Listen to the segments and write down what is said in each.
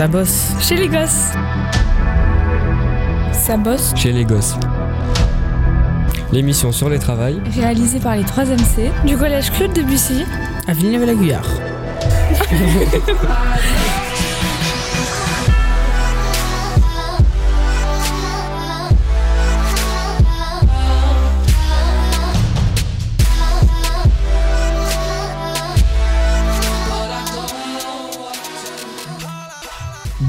Ça bosse. Chez les gosses. Ça bosse. Chez les gosses. L'émission sur les travails. Réalisée par les 3 MC du collège Claude Debussy à Villeneuve-la-Guyard.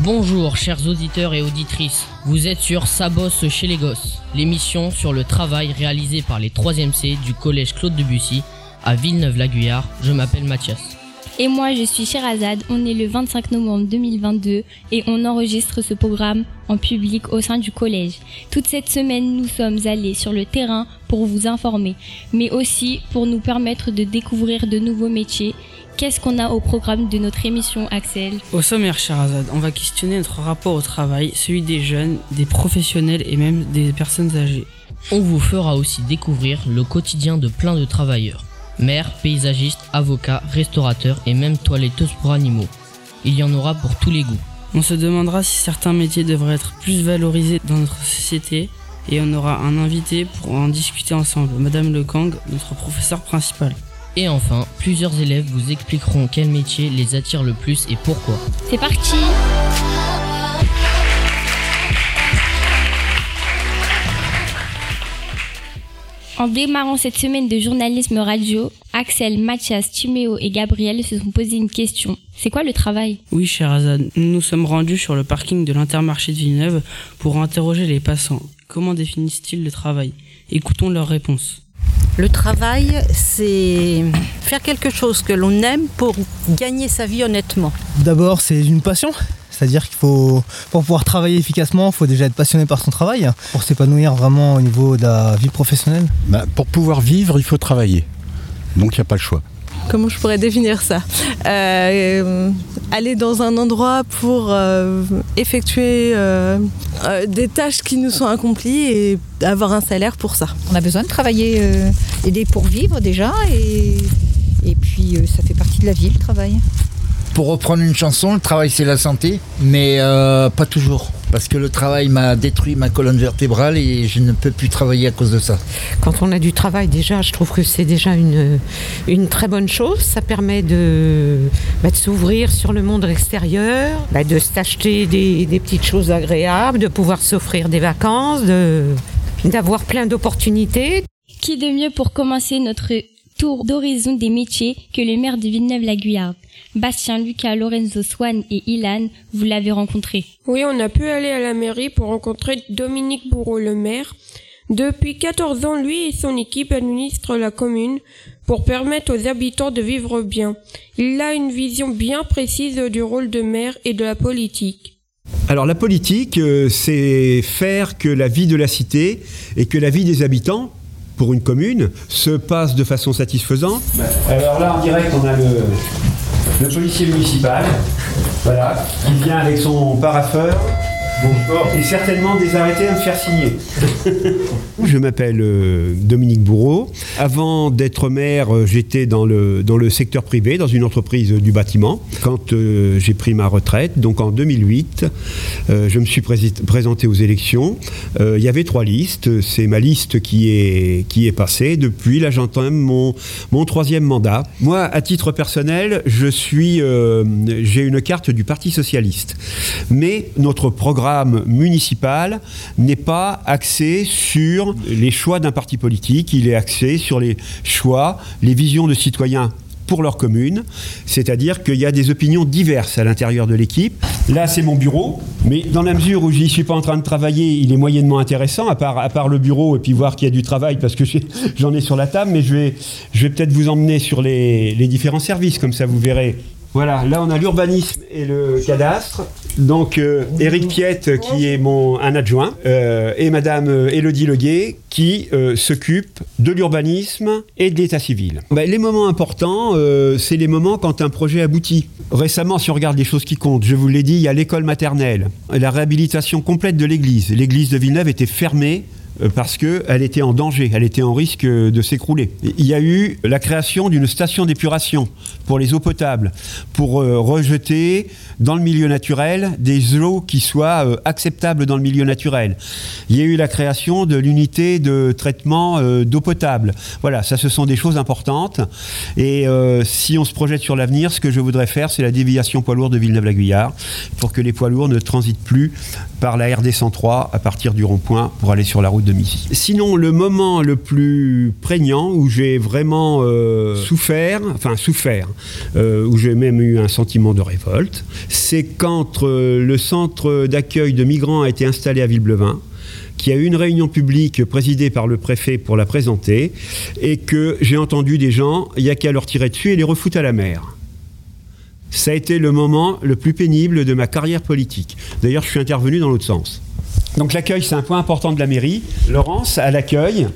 Bonjour chers auditeurs et auditrices, vous êtes sur Sabos chez les gosses, l'émission sur le travail réalisé par les 3e C du collège Claude Debussy à Villeneuve-la-Guyard. Je m'appelle Mathias. Et moi, je suis Sherazade. On est le 25 novembre 2022 et on enregistre ce programme en public au sein du collège. Toute cette semaine, nous sommes allés sur le terrain pour vous informer, mais aussi pour nous permettre de découvrir de nouveaux métiers. Qu'est-ce qu'on a au programme de notre émission, Axel? Au sommaire, Sherazade, on va questionner notre rapport au travail, celui des jeunes, des professionnels et même des personnes âgées. On vous fera aussi découvrir le quotidien de plein de travailleurs. Mères, paysagistes, avocats, restaurateurs et même toiletteuses pour animaux. Il y en aura pour tous les goûts. On se demandera si certains métiers devraient être plus valorisés dans notre société et on aura un invité pour en discuter ensemble, Madame Le Kang, notre professeur principal. Et enfin, plusieurs élèves vous expliqueront quel métier les attire le plus et pourquoi. C'est parti En démarrant cette semaine de journalisme radio, Axel, Mathias, Timéo et Gabriel se sont posé une question. C'est quoi le travail? Oui, Sherazade, nous nous sommes rendus sur le parking de l'Intermarché de Villeneuve pour interroger les passants. Comment définissent-ils le travail? Écoutons leurs réponses. Le travail, c'est faire quelque chose que l'on aime pour gagner sa vie honnêtement. D'abord, c'est une passion. C'est-à-dire qu'il faut, pour pouvoir travailler efficacement, il faut déjà être passionné par son travail, pour s'épanouir vraiment au niveau de la vie professionnelle. Bah, pour pouvoir vivre, il faut travailler. Donc il n'y a pas le choix. Comment je pourrais définir ça euh, Aller dans un endroit pour euh, effectuer euh, des tâches qui nous sont accomplies et avoir un salaire pour ça. On a besoin de travailler, aider pour vivre déjà et, et puis ça fait partie de la vie le travail. Pour reprendre une chanson, le travail c'est la santé, mais euh, pas toujours. Parce que le travail m'a détruit ma colonne vertébrale et je ne peux plus travailler à cause de ça. Quand on a du travail déjà, je trouve que c'est déjà une, une très bonne chose. Ça permet de, bah, de s'ouvrir sur le monde extérieur, bah, de s'acheter des, des petites choses agréables, de pouvoir s'offrir des vacances, de, d'avoir plein d'opportunités. Qui de mieux pour commencer notre tour d'horizon des métiers que le maire de Villeneuve-la-Guyard Bastien, Lucas, Lorenzo, Swan et Ilan, vous l'avez rencontré. Oui, on a pu aller à la mairie pour rencontrer Dominique Bourreau, le maire. Depuis 14 ans, lui et son équipe administrent la commune pour permettre aux habitants de vivre bien. Il a une vision bien précise du rôle de maire et de la politique. Alors la politique, euh, c'est faire que la vie de la cité et que la vie des habitants pour une commune se passe de façon satisfaisante. Alors là, en direct, on a le, le policier municipal, voilà, qui vient avec son paraffeur. Et certainement des arrêtés à me faire signer. Je m'appelle euh, Dominique Bourreau. Avant d'être maire, euh, j'étais dans le, dans le secteur privé, dans une entreprise du bâtiment. Quand euh, j'ai pris ma retraite, donc en 2008, euh, je me suis présenté aux élections. Euh, Il y avait trois listes. C'est ma liste qui est, qui est passée. Depuis, là, j'entame mon, mon troisième mandat. Moi, à titre personnel, je suis, euh, j'ai une carte du Parti socialiste. Mais notre programme municipal n'est pas axé sur les choix d'un parti politique. Il est axé sur les choix, les visions de citoyens pour leur commune, c'est-à-dire qu'il y a des opinions diverses à l'intérieur de l'équipe. Là, c'est mon bureau, mais dans la mesure où j'y suis pas en train de travailler, il est moyennement intéressant, à part, à part le bureau et puis voir qu'il y a du travail, parce que j'en ai sur la table, mais je vais, je vais peut-être vous emmener sur les, les différents services, comme ça vous verrez. Voilà, là on a l'urbanisme et le cadastre. Donc euh, Éric Piette qui est mon un adjoint euh, et Madame euh, Élodie Leguet qui euh, s'occupe de l'urbanisme et de l'état civil. Ben, les moments importants, c'est les moments quand un projet aboutit. Récemment, si on regarde les choses qui comptent, je vous l'ai dit, il y a l'école maternelle, la réhabilitation complète de l'église. L'église de Villeneuve était fermée parce qu'elle était en danger, elle était en risque euh, de s'écrouler. Il y a eu la création d'une station d'épuration pour les eaux potables, pour euh, rejeter dans le milieu naturel des eaux qui soient euh, acceptables dans le milieu naturel. Il y a eu la création de l'unité de traitement euh, d'eau potable. Voilà, ça ce sont des choses importantes. Et euh, si on se projette sur l'avenir, ce que je voudrais faire, c'est la déviation poids lourd de Villeneuve-la-Guyard pour que les poids lourds ne transitent plus par la RD 103 à partir du rond-point pour aller sur la route de Sinon, le moment le plus prégnant où j'ai vraiment euh, souffert, enfin souffert, euh, où j'ai même eu un sentiment de révolte, c'est quand euh, le centre d'accueil de migrants a été installé à Villeblevin qu'il y a eu une réunion publique présidée par le préfet pour la présenter et que j'ai entendu des gens, il n'y a qu'à leur tirer dessus et les refoutre à la mer. Ça a été le moment le plus pénible de ma carrière politique. D'ailleurs, je suis intervenu dans l'autre sens. Donc l'accueil, c'est un point important de la mairie. Laurence, à l'accueil,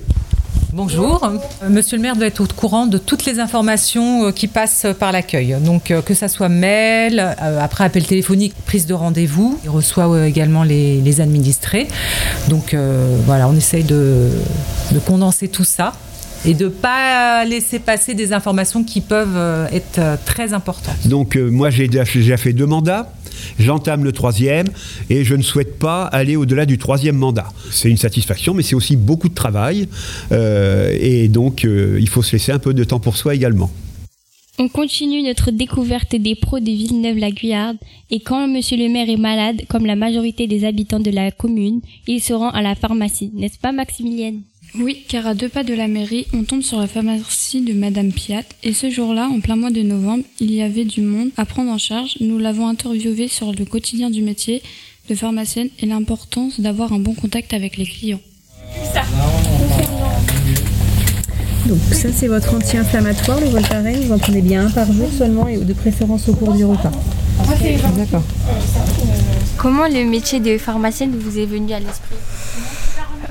Bonjour. Euh, Monsieur le maire doit être au courant de toutes les informations euh, qui passent par l'accueil. Donc euh, que ça soit mail, après appel téléphonique, prise de rendez-vous. Il reçoit également les, les administrés. Donc euh, voilà, on essaye de, de condenser tout ça et de pas laisser passer des informations qui peuvent être très importantes. Donc euh, moi j'ai déjà fait deux mandats, j'entame le troisième et je ne souhaite pas aller au-delà du troisième mandat. C'est une satisfaction mais c'est aussi beaucoup de travail euh, et donc euh, il faut se laisser un peu de temps pour soi également. On continue notre découverte des pros de Villeneuve-la-Guyarde et quand monsieur le maire est malade, comme la majorité des habitants de la commune, il se rend à la pharmacie, n'est-ce pas Maximilienne? Oui, car à deux pas de la mairie, on tombe sur la pharmacie de Madame Piat. Et ce jour-là, en plein mois de novembre, il y avait du monde à prendre en charge. Nous l'avons interviewé sur le quotidien du métier de pharmacienne et l'importance d'avoir un bon contact avec les clients. Donc ça c'est votre anti-inflammatoire, le Voltaren, vous en prenez bien un par jour seulement et de préférence au cours du repas. D'accord. Comment le métier de pharmacienne vous est venu à l'esprit?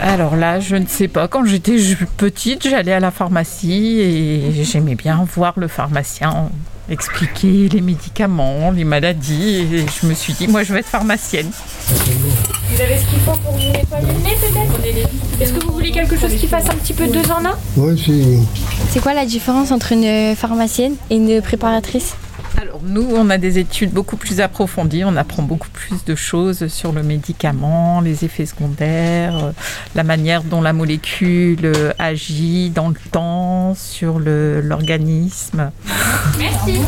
Alors là, je ne sais pas. Quand j'étais petite, j'allais à la pharmacie et j'aimais bien voir le pharmacien expliquer les médicaments, les maladies. Et je me suis dit, moi, je vais être pharmacienne. Vous avez ce qu'il faut pour vous nettoyer le nez peut-être Est-ce que vous voulez quelque chose qui fasse un petit peu deux en un? Oui, c'est. C'est quoi la différence entre une pharmacienne et une préparatrice? Alors nous, on a des études beaucoup plus approfondies. On apprend beaucoup plus de choses sur le médicament, les effets secondaires, euh, la manière dont la molécule euh, agit dans le temps sur l'organisme. Merci.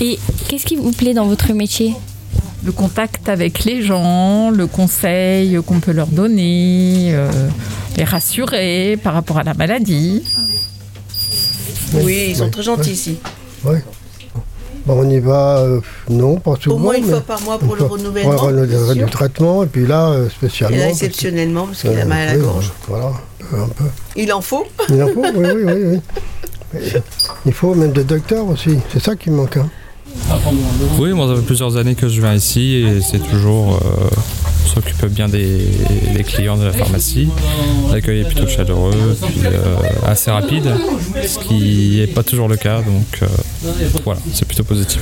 Et qu'est-ce qui vous plaît dans votre métier? Le contact avec les gens, le conseil qu'on peut leur donner, euh, les rassurer par rapport à la maladie. Oui, ils sont très gentils ici. Oui. Bon, on y va, euh, non, pas souvent. moins une mais fois par mois pour le renouvellement, Ouais, renouvellement bien du traitement, et puis là, euh, spécialement. Et là, exceptionnellement, parce qu'il a Euh, mal à la oui, gorge. Voilà, un peu. Il en faut Il en faut, oui, oui, oui. oui. Il faut même des docteurs aussi, c'est ça qui manque. hein. Oui, moi ça fait plusieurs années que je viens ici et c'est toujours euh, s'occupe bien des, des clients de la pharmacie. L'accueil est plutôt chaleureux, puis euh, assez rapide, ce qui n'est pas toujours le cas, donc euh, voilà, c'est plutôt positif.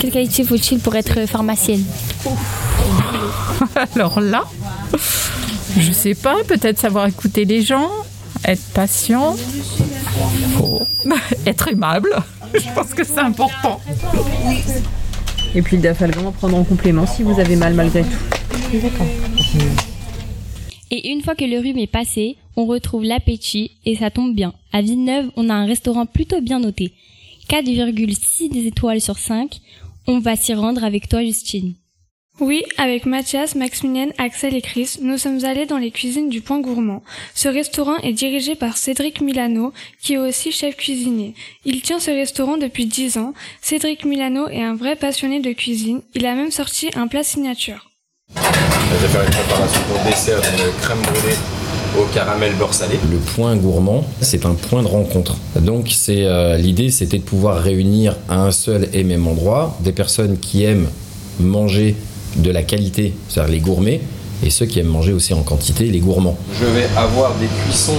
Quelle qualité faut-il pour être pharmacienne? Alors là, je sais pas, peut-être savoir écouter les gens, être patient, être aimable. Je pense que c'est important. Et puis le dafalgan à prendre en complément si vous avez mal malgré tout. Et une fois que le rhume est passé, on retrouve l'appétit et ça tombe bien. À Villeneuve, on a un restaurant plutôt bien noté. 4,6 étoiles sur 5. On va s'y rendre avec toi, Justine. Oui, avec Mathias, Maximilienne, Axel et Chris, nous sommes allés dans les cuisines du Point Gourmand. Ce restaurant est dirigé par Cédric Milano, qui est aussi chef cuisinier. Il tient ce restaurant depuis 10 ans. Cédric Milano est un vrai passionné de cuisine. Il a même sorti un plat signature. J'ai fait une préparation pour dessert d'une crème brûlée au caramel beurre salé. Le point gourmand, c'est un point de rencontre. Donc c'est euh, l'idée, c'était de pouvoir réunir à un seul et même endroit des personnes qui aiment manger de la qualité, c'est-à-dire les gourmets, et ceux qui aiment manger aussi en quantité, les gourmands. Je vais avoir des cuissons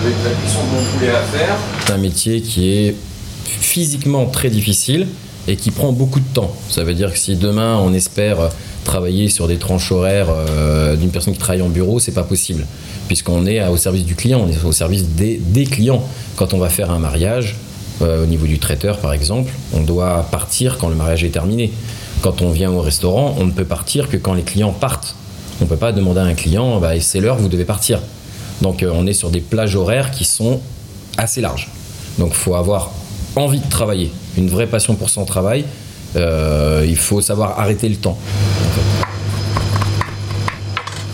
avec la cuisson de mon poulet à faire. C'est un métier qui est physiquement très difficile et qui prend beaucoup de temps. Ça veut dire que si demain on espère travailler sur des tranches horaires euh, d'une personne qui travaille en bureau, c'est pas possible. puisqu'on est au service du client, on est au service des, des clients. Quand on va faire un mariage, euh, au niveau du traiteur par exemple, on doit partir quand le mariage est terminé. Quand on vient au restaurant, on ne peut partir que quand les clients partent. On ne peut pas demander à un client, bah, c'est l'heure, vous devez partir. Donc euh, on est sur des plages horaires qui sont assez larges. Donc il faut avoir envie de travailler, une vraie passion pour son travail. Euh, il faut savoir arrêter le temps.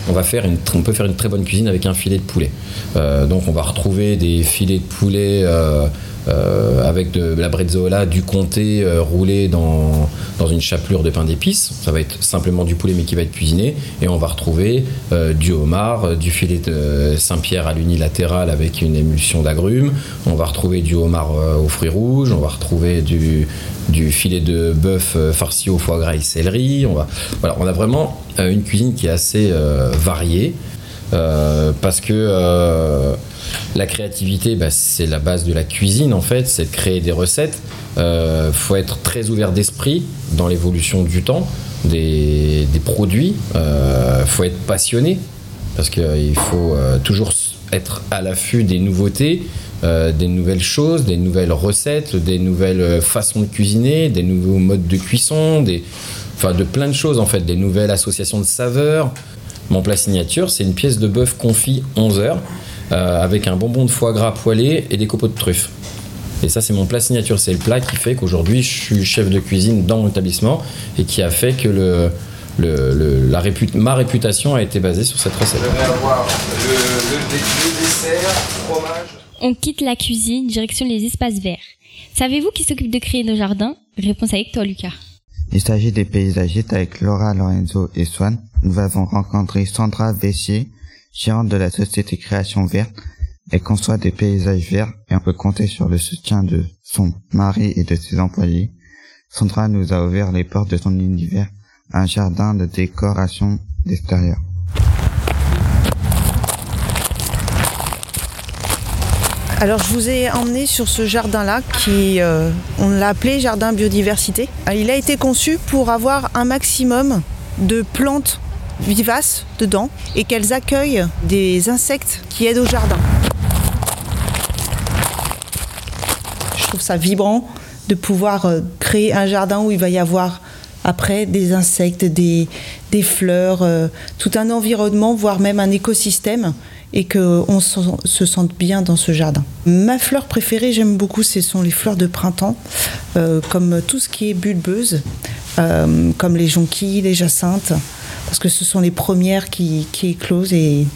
On, va faire une, on peut faire une très bonne cuisine avec un filet de poulet. Euh, donc on va retrouver des filets de poulet euh, avec de la brezzola, du comté euh, roulé dans, dans une chapelure de pain d'épices. Ça va être simplement du poulet mais qui va être cuisiné. Et on va retrouver euh, du homard, du filet de Saint-Pierre à l'unilatéral avec une émulsion d'agrumes. On va retrouver du homard aux fruits rouges. On va retrouver du, du filet de bœuf farci au foie gras et céleri. On, a vraiment une cuisine qui est assez variée. Parce que la créativité, bah, c'est la base de la cuisine en fait, c'est de créer des recettes. Il faut être très ouvert d'esprit dans l'évolution du temps des, produits. Il faut être passionné parce qu'il faut euh, toujours être à l'affût des nouveautés, euh, des nouvelles choses, des nouvelles recettes, des nouvelles euh, façons de cuisiner, des nouveaux modes de cuisson, des, enfin de plein de choses en fait, des nouvelles associations de saveurs. Mon plat signature, c'est une pièce de bœuf confit 11 heures euh, avec un bonbon de foie gras poêlé et des copeaux de truffes. Et ça, c'est mon plat signature. C'est le plat qui fait qu'aujourd'hui, je suis chef de cuisine dans mon établissement et qui a fait que le, le- le- la réput- ma réputation a été basée sur cette recette. avoir le, dessert, fromage. On quitte la cuisine, direction les espaces verts. Savez-vous qui s'occupe de créer nos jardins? Réponse avec toi, Lucas. Il s'agit des paysagistes avec Laura Lorenzo et Swan. Nous avons rencontré Sandra Vessier, gérante de la société Création Verte. Elle conçoit des paysages verts et on peut compter sur le soutien de son mari et de ses employés. Sandra nous a ouvert les portes de son univers, un jardin de décoration d'extérieur. Alors je vous ai emmené sur ce jardin-là qui, euh, on l'a appelé jardin biodiversité. Il a été conçu pour avoir un maximum de plantes vivaces dedans et qu'elles accueillent des insectes qui aident au jardin. Je trouve ça vibrant de pouvoir euh, créer un jardin où il va y avoir après des insectes, des, fleurs, euh, tout un environnement, voire même un écosystème, et qu'on se, se sente bien dans ce jardin. Ma fleur préférée, j'aime beaucoup, ce sont les fleurs de printemps, euh, comme tout ce qui est bulbeuse, comme les jonquilles, les jacinthes, parce que ce sont les premières qui, qui éclosent et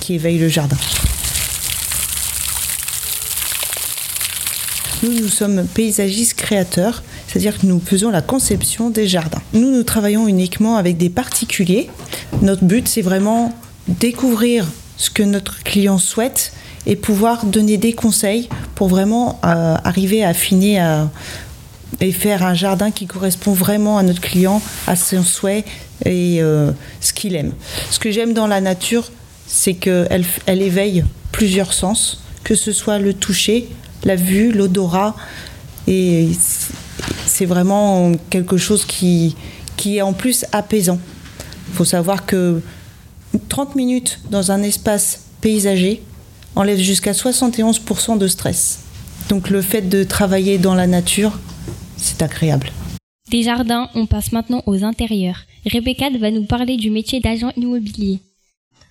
qui éveillent le jardin. Nous, nous sommes paysagistes créateurs, c'est-à-dire que nous faisons la conception des jardins. Nous, nous travaillons uniquement avec des particuliers. Notre but, c'est vraiment découvrir ce que notre client souhaite et pouvoir donner des conseils pour vraiment euh, arriver à affiner à- et faire un jardin qui correspond vraiment à notre client, à son souhait et euh, ce qu'il aime. Ce que j'aime dans la nature, c'est qu'elle elle éveille plusieurs sens, que ce soit le toucher, la vue, l'odorat, et c'est vraiment quelque chose qui, qui est en plus apaisant. Il faut savoir que 30 minutes dans un espace paysager enlève jusqu'à 71% de stress. Donc le fait de travailler dans la nature, c'est agréable. Des jardins, on passe maintenant aux intérieurs. Rebecca va nous parler du métier d'agent immobilier.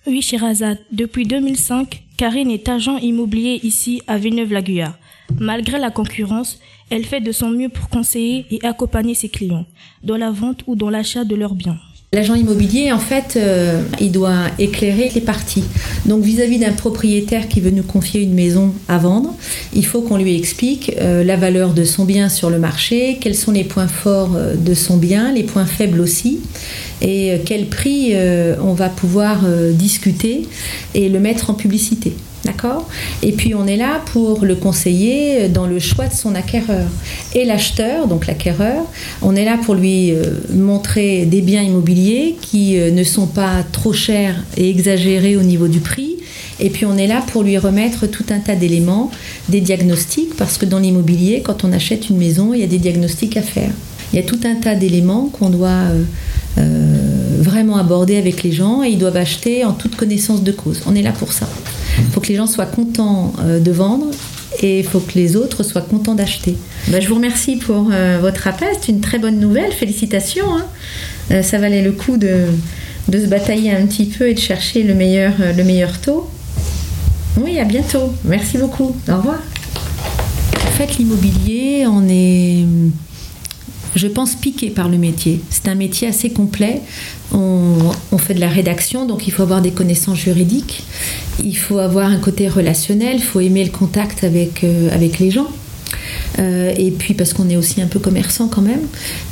Oui, Shirazad. Depuis 2005, Karine est agent immobilier ici à Villeneuve-la-Guyard. Malgré la concurrence, elle fait de son mieux pour conseiller et accompagner ses clients dans la vente ou dans l'achat de leurs biens. L'agent immobilier, en fait, euh, il doit éclairer les parties. Donc, vis-à-vis d'un propriétaire qui veut nous confier une maison à vendre, il faut qu'on lui explique euh, la valeur de son bien sur le marché, quels sont les points forts euh, de son bien, les points faibles aussi, et quel prix on va pouvoir discuter et le mettre en publicité. D'accord? Et puis on est là pour le conseiller dans le choix de son acquéreur. Et l'acheteur, donc l'acquéreur, on est là pour lui euh, montrer des biens immobiliers qui euh, ne sont pas trop chers et exagérés au niveau du prix. Et puis on est là pour lui remettre tout un tas d'éléments, des diagnostics, parce que dans l'immobilier, quand on achète une maison, il y a des diagnostics à faire. Il y a tout un tas d'éléments qu'on doit euh, vraiment aborder avec les gens et ils doivent acheter en toute connaissance de cause. On est là pour ça. Il faut que les gens soient contents euh, de vendre et il faut que les autres soient contents d'acheter. Bah, je vous remercie pour euh, votre appel, c'est une très bonne nouvelle, félicitations. hein. Euh, ça valait le coup de, de se batailler un petit peu et de chercher le meilleur, le meilleur taux. Oui, à bientôt. Merci beaucoup. Au revoir. En fait, l'immobilier, on est, je pense, piqué par le métier. C'est un métier assez complet. On, fait de la rédaction, donc il faut avoir des connaissances juridiques. Il faut avoir un côté relationnel. Il faut aimer le contact avec, euh, avec les gens. Euh, et puis parce qu'on est aussi un peu commerçant quand même.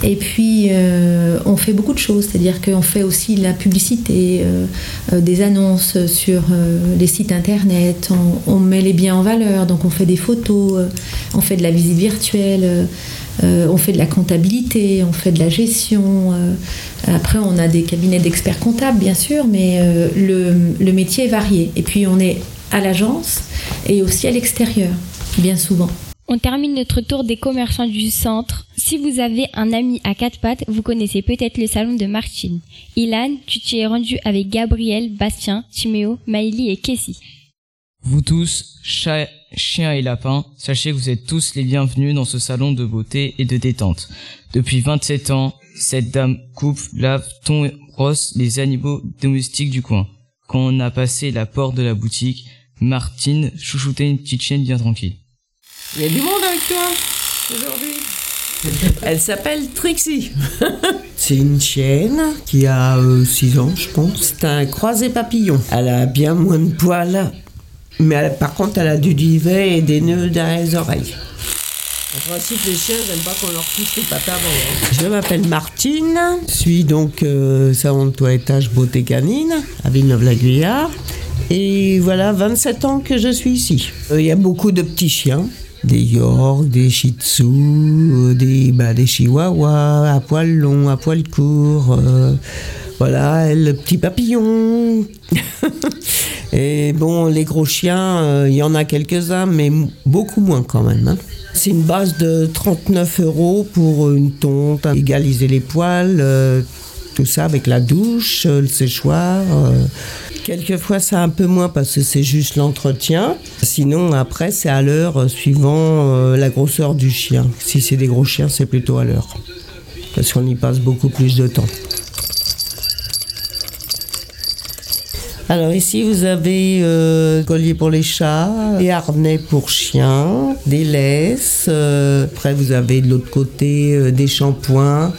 Et puis euh, on fait beaucoup de choses, c'est-à-dire qu'on fait aussi la publicité, euh, des annonces sur les sites internet, on, met les biens en valeur, donc on fait des photos, on fait de la visite virtuelle. on fait de la comptabilité, on fait de la gestion. après, on a des cabinets d'experts comptables, bien sûr, mais le métier est varié. Et puis, on est à l'agence et aussi à l'extérieur, bien souvent. On termine notre tour des commerçants du centre. Si vous avez un ami à quatre pattes, vous connaissez peut-être le salon de Martine. Ilan, tu t'y es rendu avec Gabriel, Bastien, Timéo, Maïli et Kessie. Vous tous, chats, chiens et lapins, sachez que vous êtes tous les bienvenus dans ce salon de beauté et de détente. Depuis 27 ans, cette dame coupe, lave, ton et brosse les animaux domestiques du coin. Quand on a passé la porte de la boutique, Martine chouchoutait une petite chienne bien tranquille. Il y a du monde avec toi aujourd'hui. Elle s'appelle Trixie. C'est une chienne qui a 6 ans, je pense. C'est un croisé papillon. Elle a bien moins de poils, mais elle- par contre, elle a du duvet et des nœuds derrière les oreilles. En principe, les chiens n'aiment pas qu'on leur touche les pattes avant. hein. Je m'appelle Martine, je suis donc euh, salon de toilettage beauté canine à Villeneuve-la-Guyard. Et voilà, 27 ans que je suis ici. Euh, Il y a beaucoup de petits chiens. Des York, des Shih Tzu, euh, des, bah, des Chihuahuas, à poil long, à poil court. euh, voilà, le petit papillon. Et bon, les gros chiens, euh, il y en a quelques-uns, mais beaucoup moins quand même. hein. C'est une base de 39 euros pour une tonte, égaliser les poils, euh, tout ça avec la douche, euh, le séchoir. euh. Quelquefois, c'est un peu moins parce que c'est juste l'entretien. Sinon, après, c'est à l'heure suivant euh, la grosseur du chien. Si c'est des gros chiens, c'est plutôt à l'heure. Parce qu'on y passe beaucoup plus de temps. Alors ici, vous avez collier pour les chats, des harnais pour chiens, des laisses. après, vous avez de l'autre côté des shampoings,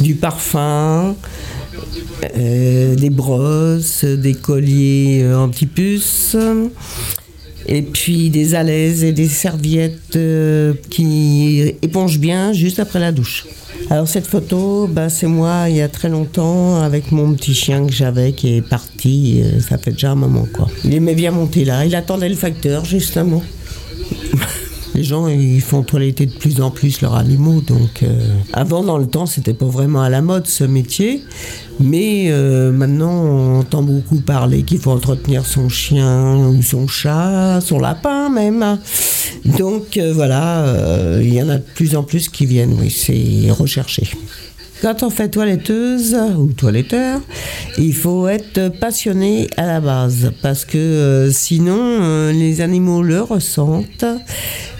du parfum, euh, des brosses, des colliers euh, anti-puces. Et puis des alaises et des serviettes euh, qui épongent bien juste après la douche. Alors cette photo, bah, c'est moi il y a très longtemps avec mon petit chien que j'avais qui est parti, euh, ça fait déjà un moment quoi. Il aimait bien monter là, il attendait le facteur justement. Les gens ils font toiletter de plus en plus leurs animaux donc euh, avant dans le temps c'était pas vraiment à la mode ce métier mais euh, maintenant on entend beaucoup parler qu'il faut entretenir son chien ou son chat, son lapin même. Donc euh, voilà, il y en a de plus en plus qui viennent, oui, c'est recherché. Quand on fait toiletteuse ou toiletteur, il faut être passionné à la base parce que euh, sinon euh, les animaux le ressentent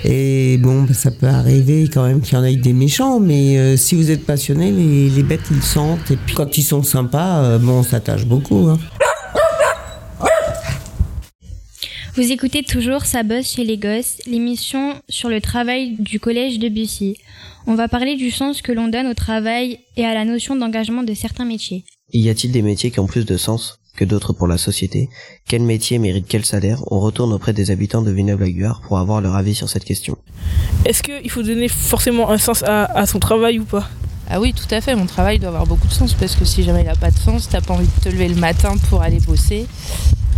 et bon ben, ça peut arriver quand même qu'il y en ait des méchants mais euh, si vous êtes passionné les, bêtes ils sentent et puis quand ils sont sympas bon on s'attache beaucoup. hein. Vous écoutez toujours Ça bosse chez les gosses, l'émission sur le travail du collège de Bussy. On va parler du sens que l'on donne au travail et à la notion d'engagement de certains métiers. Y a-t-il des métiers qui ont plus de sens que d'autres pour la société? Quel métier mérite quel salaire? On retourne auprès des habitants de Villeneuve-la-Guyard pour avoir leur avis sur cette question. Est-ce qu'il faut donner forcément un sens à, à son travail ou pas? Ah oui, tout à fait. Mon travail doit avoir beaucoup de sens parce que si jamais il n'a pas de sens, t'as pas envie de te lever le matin pour aller bosser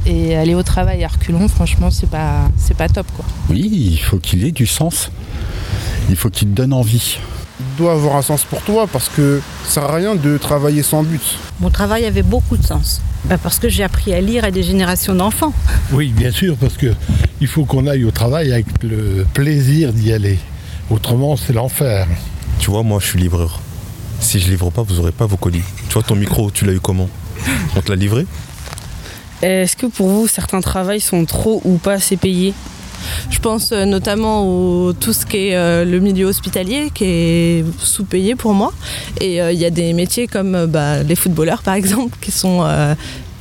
et aller au travail à reculons. Franchement, c'est pas, c'est pas top quoi. Oui, il faut qu'il ait du sens. Il faut qu'il te donne envie. Il doit avoir un sens pour toi parce que ça sert à rien de travailler sans but. Mon travail avait beaucoup de sens. Bah, parce que j'ai appris à lire à des générations d'enfants. Oui, bien sûr, parce que il faut qu'on aille au travail avec le plaisir d'y aller. Autrement, c'est l'enfer. Tu vois, moi, je suis livreur. Si je livre pas, vous aurez pas vos colis. Tu vois, ton micro, tu l'as eu comment On te l'a livré Est-ce que pour vous, certains travails sont trop ou pas assez payés? Je pense euh, notamment au tout ce qui est euh, le milieu hospitalier qui est sous-payé pour moi. Et euh, il y a des métiers comme bah, les footballeurs par exemple qui sont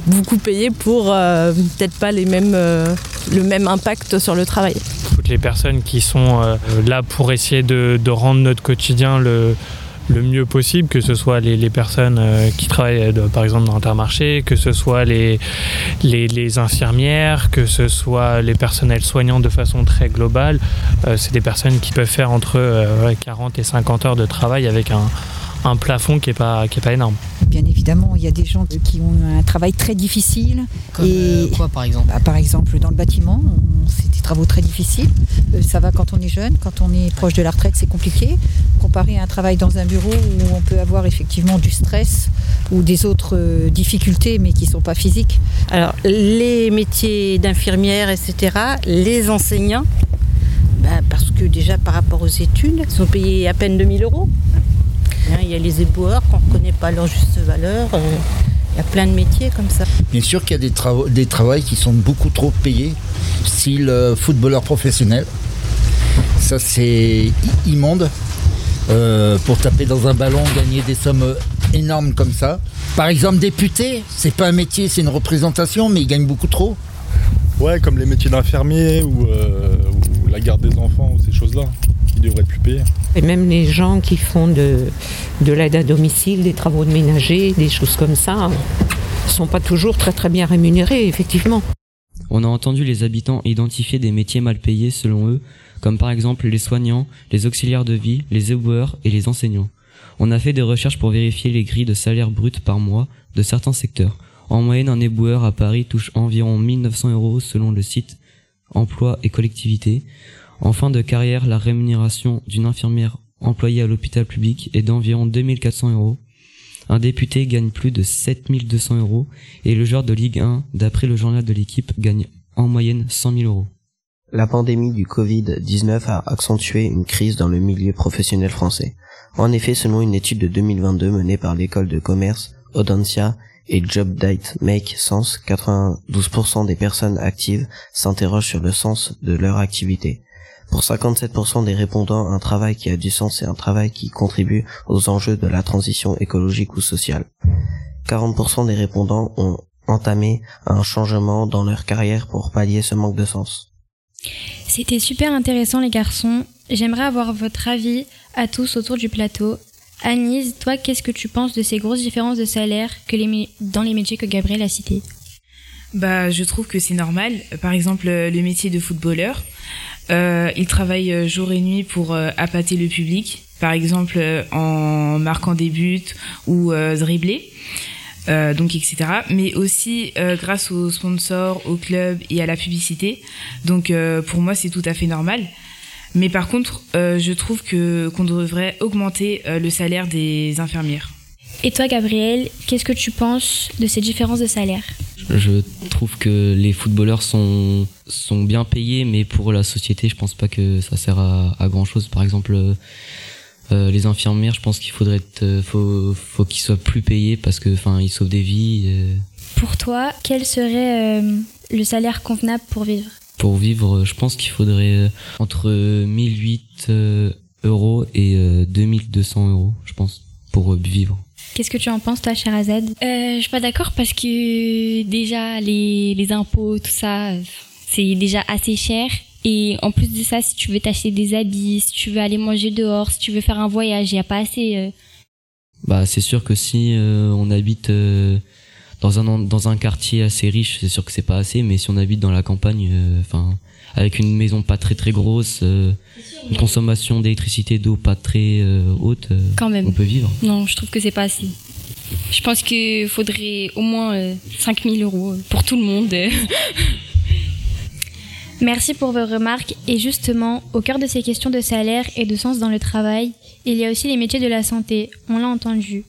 beaucoup payés pour peut-être pas les mêmes, le même impact sur le travail. Toutes les personnes qui sont là pour essayer de, de rendre notre quotidien le, le mieux possible, que ce soit les, personnes euh, qui travaillent euh, par exemple dans Intermarché, que ce soit les, les, infirmières, que ce soit les personnels soignants de façon très globale. Euh, c'est des personnes qui peuvent faire entre 40 et 50 heures de travail avec un, un plafond qui n'est pas, qui est pas énorme. Bien évidemment, il y a des gens qui ont un travail très difficile. Comme et, quoi par exemple bah, Par exemple dans le bâtiment, c'est des travaux très difficiles. Euh, ça va quand on est jeune, quand on est proche de la retraite, c'est compliqué. Comparé à un travail dans un bureau où on peut avoir effectivement du stress ou des autres euh, difficultés mais qui ne sont pas physiques. Alors les métiers d'infirmière, etc., les enseignants, bah, parce que déjà par rapport aux études, ils sont payés à peine 2000 euros. Hein, il y a les éboueurs qu'on ne connaît pas leur juste valeur. Euh, il y a plein de métiers comme ça. Bien sûr qu'il y a des, travaux, des travails qui sont beaucoup trop payés, style euh, footballeur professionnel. Ça, c'est immonde. Euh, pour taper dans un ballon, gagner des sommes énormes comme ça. Par exemple, député, c'est pas un métier, c'est une représentation, mais ils gagnent beaucoup trop. Ouais, comme les métiers d'infirmier ou, ou, la garde des enfants ou ces choses-là devraient plus payer. Et même les gens qui font de, de l'aide à domicile, des travaux de ménager, des choses comme ça, ne sont pas toujours très très bien rémunérés, effectivement. On a entendu les habitants identifier des métiers mal payés selon eux, comme par exemple les soignants, les auxiliaires de vie, les éboueurs et les enseignants. On a fait des recherches pour vérifier les grilles de salaire brut par mois de certains secteurs. En moyenne, un éboueur à Paris touche environ 1900 euros selon le site Emploi et collectivité. En fin de carrière, la rémunération d'une infirmière employée à l'hôpital public est d'environ 2400 euros. Un député gagne plus de 7200 euros et le joueur de Ligue 1, d'après le journal de l'équipe, gagne en moyenne 100 000 euros. La pandémie du Covid-19 a accentué une crise dans le milieu professionnel français. En effet, selon une étude de 2022 menée par l'école de commerce Audencia et JobDate Make Sense, 92% des personnes actives s'interrogent sur le sens de leur activité. Pour 57% des répondants, un travail qui a du sens est un travail qui contribue aux enjeux de la transition écologique ou sociale. 40% des répondants ont entamé un changement dans leur carrière pour pallier ce manque de sens. C'était super intéressant les garçons. J'aimerais avoir votre avis à tous autour du plateau. Anise, toi, qu'est-ce que tu penses de ces grosses différences de salaire que les dans les métiers que Gabriel a cités? Bah, je trouve que c'est normal. Par exemple, le métier de footballeur. Euh, il travaille euh, jour et nuit pour euh, appâter le public, par exemple euh, en marquant des buts ou dribbler. Euh, donc etc. Mais aussi grâce aux sponsors, au club et à la publicité. Donc pour moi c'est tout à fait normal. Mais par contre, je trouve que qu'on devrait augmenter le salaire des infirmières. Et toi, Gabriel, qu'est-ce que tu penses de ces différences de salaire je trouve que les footballeurs sont, sont bien payés, mais pour la société, je pense pas que ça sert à, grand chose. Par exemple, euh, euh, les infirmières, je pense qu'il faudrait être, euh, faut, faut qu'ils soient plus payés parce que, enfin, ils sauvent des vies. Pour toi, quel serait le salaire convenable pour vivre? Pour vivre, je pense qu'il faudrait entre 1008 euros et 2200 euros, je pense, pour vivre. Qu'est-ce que tu en penses, toi, Sherazade euh, Je suis pas d'accord parce que déjà, les, les impôts, tout ça, c'est déjà assez cher. Et en plus de ça, si tu veux t'acheter des habits, si tu veux aller manger dehors, si tu veux faire un voyage, il n'y a pas assez. Euh. Bah, c'est sûr que si euh, on habite euh, dans un dans un quartier assez riche, c'est sûr que c'est pas assez. Mais si on habite dans la campagne, enfin, avec une maison pas très très grosse, une consommation d'électricité d'eau pas très euh, haute, euh, Quand même. on peut vivre. Non, je trouve que c'est pas assez. Je pense qu'il faudrait au moins 5000 euh, euros pour tout le monde. Merci pour vos remarques. Et justement, au cœur de ces questions de salaire et de sens dans le travail, il y a aussi les métiers de la santé. On l'a entendu.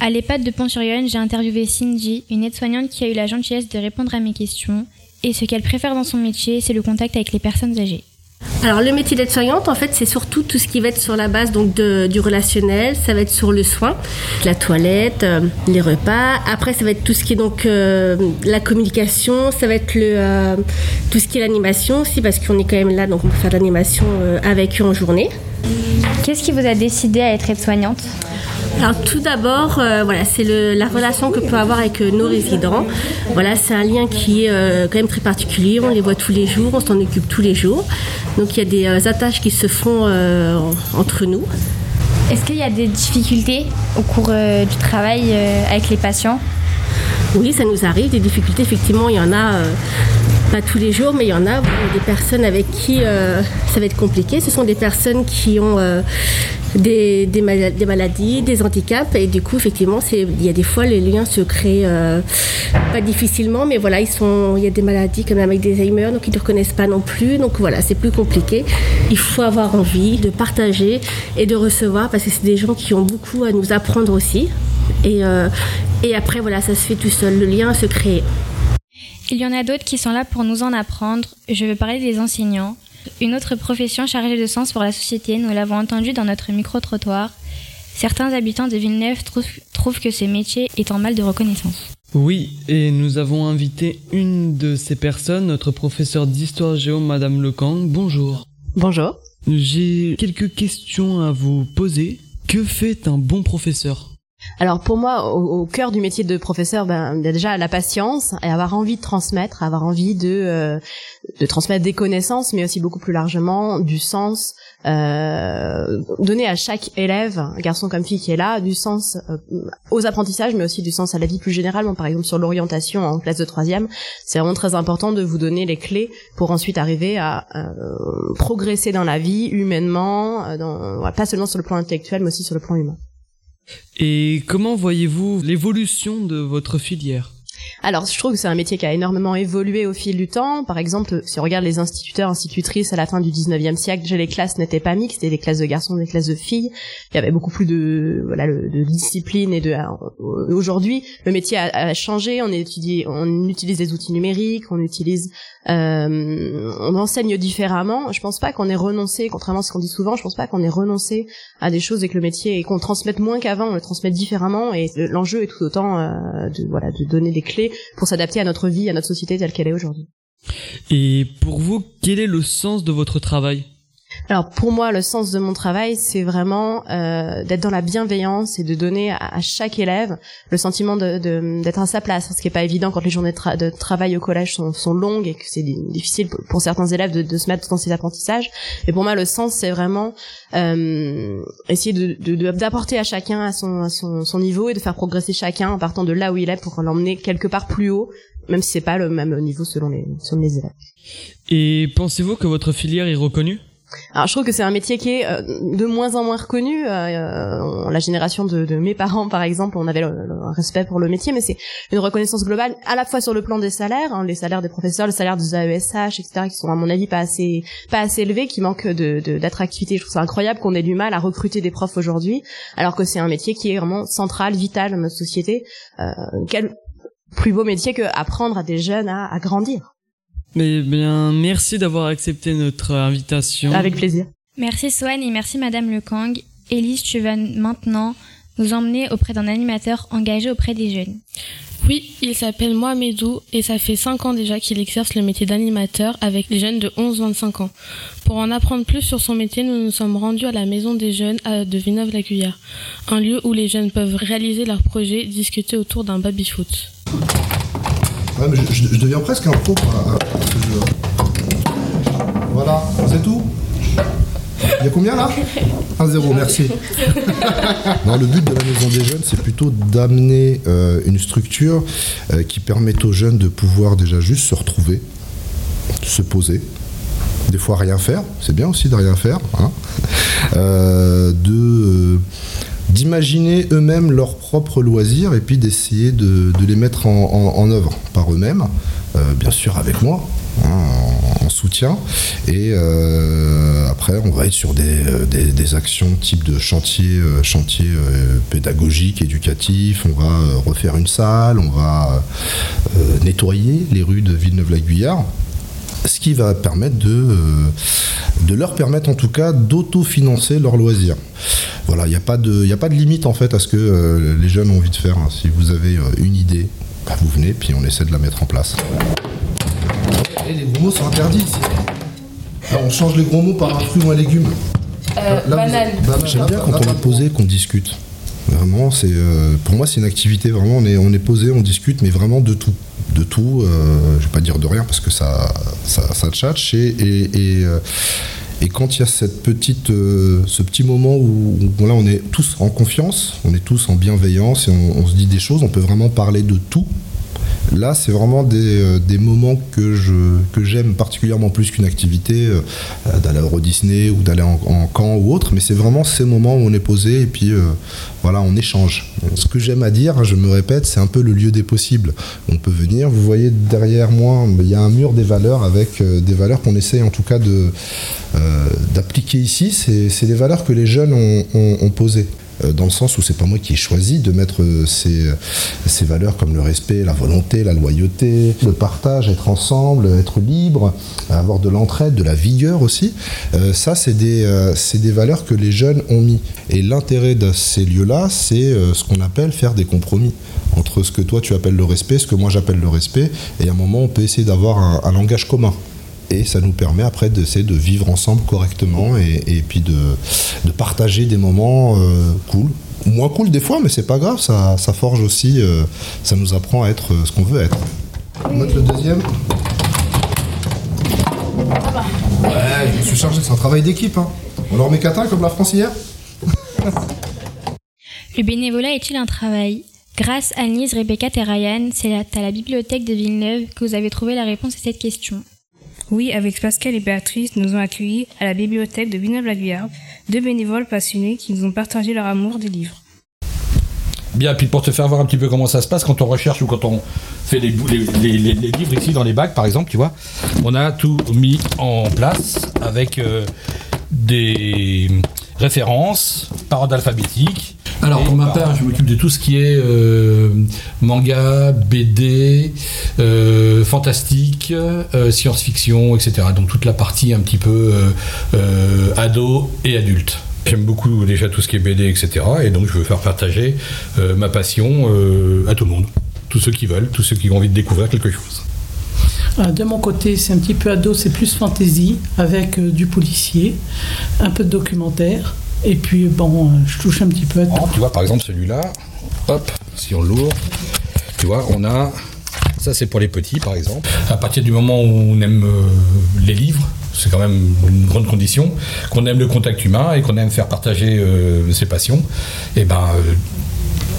À l'EHPAD de Pont-sur-Yonne, j'ai interviewé Cindy, une aide-soignante qui a eu la gentillesse de répondre à mes questions. Et ce qu'elle préfère dans son métier, c'est le contact avec les personnes âgées. Alors le métier d'aide-soignante, en fait, c'est surtout tout ce qui va être sur la base donc de, du relationnel. Ça va être sur le soin, la toilette, euh, les repas. Après, ça va être tout ce qui est donc euh, la communication. Ça va être le euh, tout ce qui est l'animation aussi, parce qu'on est quand même là, donc on peut faire de l'animation avec eux en journée. Qu'est-ce qui vous a décidé à être aide-soignante? Alors tout d'abord, euh, voilà, c'est la relation que peut avoir avec euh, nos résidents. Voilà, c'est un lien qui est euh, quand même très particulier. On les voit tous les jours, on s'en occupe tous les jours. Donc il y a des attaches qui se font entre nous. Est-ce qu'il y a des difficultés au cours du travail avec les patients? Oui, ça nous arrive. Des difficultés, effectivement, il y en a pas tous les jours, mais il y en a des personnes avec qui ça va être compliqué. Ce sont des personnes qui ont des, des, maladies, des handicaps. Et du coup, effectivement, il y a des fois, les liens se créent euh, pas difficilement, mais voilà, il y a des maladies comme avec des Alzheimer, donc ils ne reconnaissent pas non plus. Donc voilà, c'est plus compliqué. Il faut avoir envie de partager et de recevoir parce que c'est des gens qui ont beaucoup à nous apprendre aussi. Euh, et après, voilà, ça se fait tout seul. Le lien se crée. Il y en a d'autres qui sont là pour nous en apprendre. Je veux parler des enseignants. Une autre profession chargée de sens pour la société, nous l'avons entendu dans notre micro-trottoir. Certains habitants de Villeneuve trouvent, que ce métier est en mal de reconnaissance. Oui, et nous avons invité une de ces personnes, notre professeur d'histoire géo, Madame Lecang. Bonjour. Bonjour. J'ai quelques questions à vous poser. Que fait un bon professeur? Alors pour moi, au, cœur du métier de professeur, ben, déjà la patience et avoir envie de transmettre, avoir envie de euh, de transmettre des connaissances, mais aussi beaucoup plus largement du sens, euh, donner à chaque élève, garçon comme fille qui est là, du sens euh, aux apprentissages, mais aussi du sens à la vie plus généralement. Par exemple sur l'orientation en classe de troisième, c'est vraiment très important de vous donner les clés pour ensuite arriver à progresser dans la vie humainement, dans, pas seulement sur le plan intellectuel, mais aussi sur le plan humain. Et comment voyez-vous l'évolution de votre filière? Alors, je trouve que c'est un métier qui a énormément évolué au fil du temps. Par exemple, si on regarde les instituteurs, institutrices à la fin du 19e siècle, déjà les classes n'étaient pas mixtes, c'était des classes de garçons, des classes de filles. Il y avait beaucoup plus de voilà de discipline et de aujourd'hui, le métier a, changé, on utilise des outils numériques, on utilise euh, on enseigne différemment. Je pense pas qu'on ait renoncé, contrairement à ce qu'on dit souvent, je pense pas qu'on ait renoncé à des choses et que le métier et qu'on transmette moins qu'avant, on le transmette différemment et l'enjeu est tout autant euh, de voilà de donner des clés pour s'adapter à notre vie, à notre société telle qu'elle est aujourd'hui. Et pour vous, quel est le sens de votre travail? Alors pour moi, le sens de mon travail, c'est vraiment euh, d'être dans la bienveillance et de donner à, chaque élève le sentiment d'être de, à sa place, ce qui est pas évident quand les journées de, travail au collège sont, longues et que c'est difficile pour, certains élèves de, se mettre dans ces apprentissages. Mais pour moi, le sens, c'est vraiment euh, essayer d'apporter à chacun à son, son, niveau et de faire progresser chacun en partant de là où il est pour l'emmener quelque part plus haut, même si c'est pas le même niveau selon les, selon les élèves. Et pensez-vous que votre filière est reconnue? Alors je trouve que c'est un métier qui est euh, de moins en moins reconnu. Euh, euh, la génération de, mes parents, par exemple, on avait un respect pour le métier, mais c'est une reconnaissance globale à la fois sur le plan des salaires, hein, les salaires des professeurs, les salaires des AESH, etc., qui sont à mon avis pas assez pas assez élevés, qui manquent de d'attractivité. Je trouve ça incroyable qu'on ait du mal à recruter des profs aujourd'hui, alors que c'est un métier qui est vraiment central, vital dans notre société. quel plus beau métier que apprendre à des jeunes à grandir. Mais bien, merci d'avoir accepté notre invitation. Avec plaisir. Merci Swan et merci Madame Le Kang. Elise, tu vas maintenant nous emmener auprès d'un animateur engagé auprès des jeunes. Oui, il s'appelle Mohamedou et ça fait 5 ans déjà qu'il exerce le métier d'animateur avec les jeunes de 11-25 ans. Pour en apprendre plus sur son métier, nous nous sommes rendus à la Maison des Jeunes de Villeneuve-la-Guyard, un lieu où les jeunes peuvent réaliser leurs projets, discuter autour d'un baby-foot. Ouais, mais je, deviens presque un pro Voilà, c'est tout il y a combien là? 1-0, merci. non, le but de la Maison des Jeunes, c'est plutôt d'amener euh, une structure euh, qui permette aux jeunes de pouvoir déjà juste se retrouver, se poser, des fois rien faire, c'est bien aussi de rien faire, hein. euh, de d'imaginer eux-mêmes leurs propres loisirs et puis d'essayer de, les mettre en, œuvre par eux-mêmes, euh, bien sûr avec moi, hein, en, soutien. Et euh, après, on va être sur des, euh, actions type de chantier, chantier pédagogique, éducatif. On va refaire une salle, on va nettoyer les rues de Villeneuve-la-Guyard ce qui va permettre de, euh, de leur permettre en tout cas d'autofinancer leurs loisirs. Voilà, il n'y a, pas de- il y a pas de limite en fait à ce que euh, les jeunes ont envie de faire. hein. Si vous avez euh, une idée, bah, vous venez puis on essaie de la mettre en place. Et les gros mots sont interdits ici. Alors, on change les gros mots par un fruit ou un légume. Euh, Là, vous- banane. J'aime bien quand on est posé, qu'on discute. Vraiment, c'est euh, pour moi c'est une activité vraiment. On est on est posé, on discute, mais vraiment de tout, de tout. euh, je vais pas dire de rien parce que ça ça, ça tchatche et et, et, euh, quand il y a cette petite, euh, ce petit moment où, où, là on est tous en confiance, on est tous en bienveillance et on se dit des choses, on peut vraiment parler de tout. Là, c'est vraiment des, euh, des moments que j'aime particulièrement plus qu'une activité, euh, euh, d'aller Euro Disney ou d'aller en, camp ou autre, mais c'est vraiment ces moments où on est posé et puis voilà, on échange. Ce que j'aime à dire, je me répète, c'est un peu le lieu des possibles. On peut venir, vous voyez derrière moi, il y a un mur des valeurs avec des valeurs qu'on essaye en tout cas d'appliquer ici. C'est les valeurs que les jeunes ont posées. Euh, Dans le sens où c'est pas moi qui ai choisi de mettre euh, ces, ces valeurs comme le respect, la volonté, la loyauté, le partage, être ensemble, être libre, avoir de l'entraide, de la vigueur aussi. Euh, ça, c'est des, euh, des valeurs que les jeunes ont mis. Et l'intérêt de ces lieux-là, c'est euh, ce qu'on appelle faire des compromis entre ce que toi tu appelles le respect, ce que moi j'appelle le respect. Et à un moment, on peut essayer d'avoir un langage commun. Et ça nous permet après d'essayer de vivre ensemble correctement et, et puis de, de partager des moments euh, cool. Moins cool des fois, mais c'est pas grave, ça, ça forge aussi, euh, ça nous apprend à être euh, ce qu'on veut être. On note le deuxième. Ouais, je me suis chargé, c'est un travail d'équipe. Hein. On leur met catin comme la France hier Le bénévolat est-il un travail? Grâce à Annelise, Rebecca et Ryan, c'est à la bibliothèque de Villeneuve que vous avez trouvé la réponse à cette question. Oui, avec Pascal et Béatrice, nous ont accueillis à la bibliothèque de Villeneuve-la-Guyarde, deux bénévoles passionnés qui nous ont partagé leur amour des livres. Bien, puis pour te faire voir un petit peu comment ça se passe quand on recherche ou quand on fait les, les- livres ici dans les bacs, par exemple, tu vois, on a tout mis en place avec euh, des références, paroles alphabétiques. Alors pour ma part, je m'occupe de tout ce qui est euh, manga, BD, euh, fantastique, euh, science-fiction, etc. Donc toute la partie un petit peu euh, euh, ado et adulte. J'aime beaucoup déjà tout ce qui est BD, etc. Et donc je veux faire partager euh, ma passion euh, à tout le monde. Tous ceux qui veulent, tous ceux qui ont envie de découvrir quelque chose. De mon côté, c'est un petit peu ado, c'est plus fantasy, avec euh, du policier, un peu de documentaire, et puis bon, euh, je touche un petit peu à tout. Tu vois, par exemple, celui-là, hop, si on l'ouvre, tu vois, on a. Ça, c'est pour les petits, par exemple. À partir du moment où on aime euh, les livres, c'est quand même une grande condition, qu'on aime le contact humain et qu'on aime faire partager euh, ses passions, et ben. euh,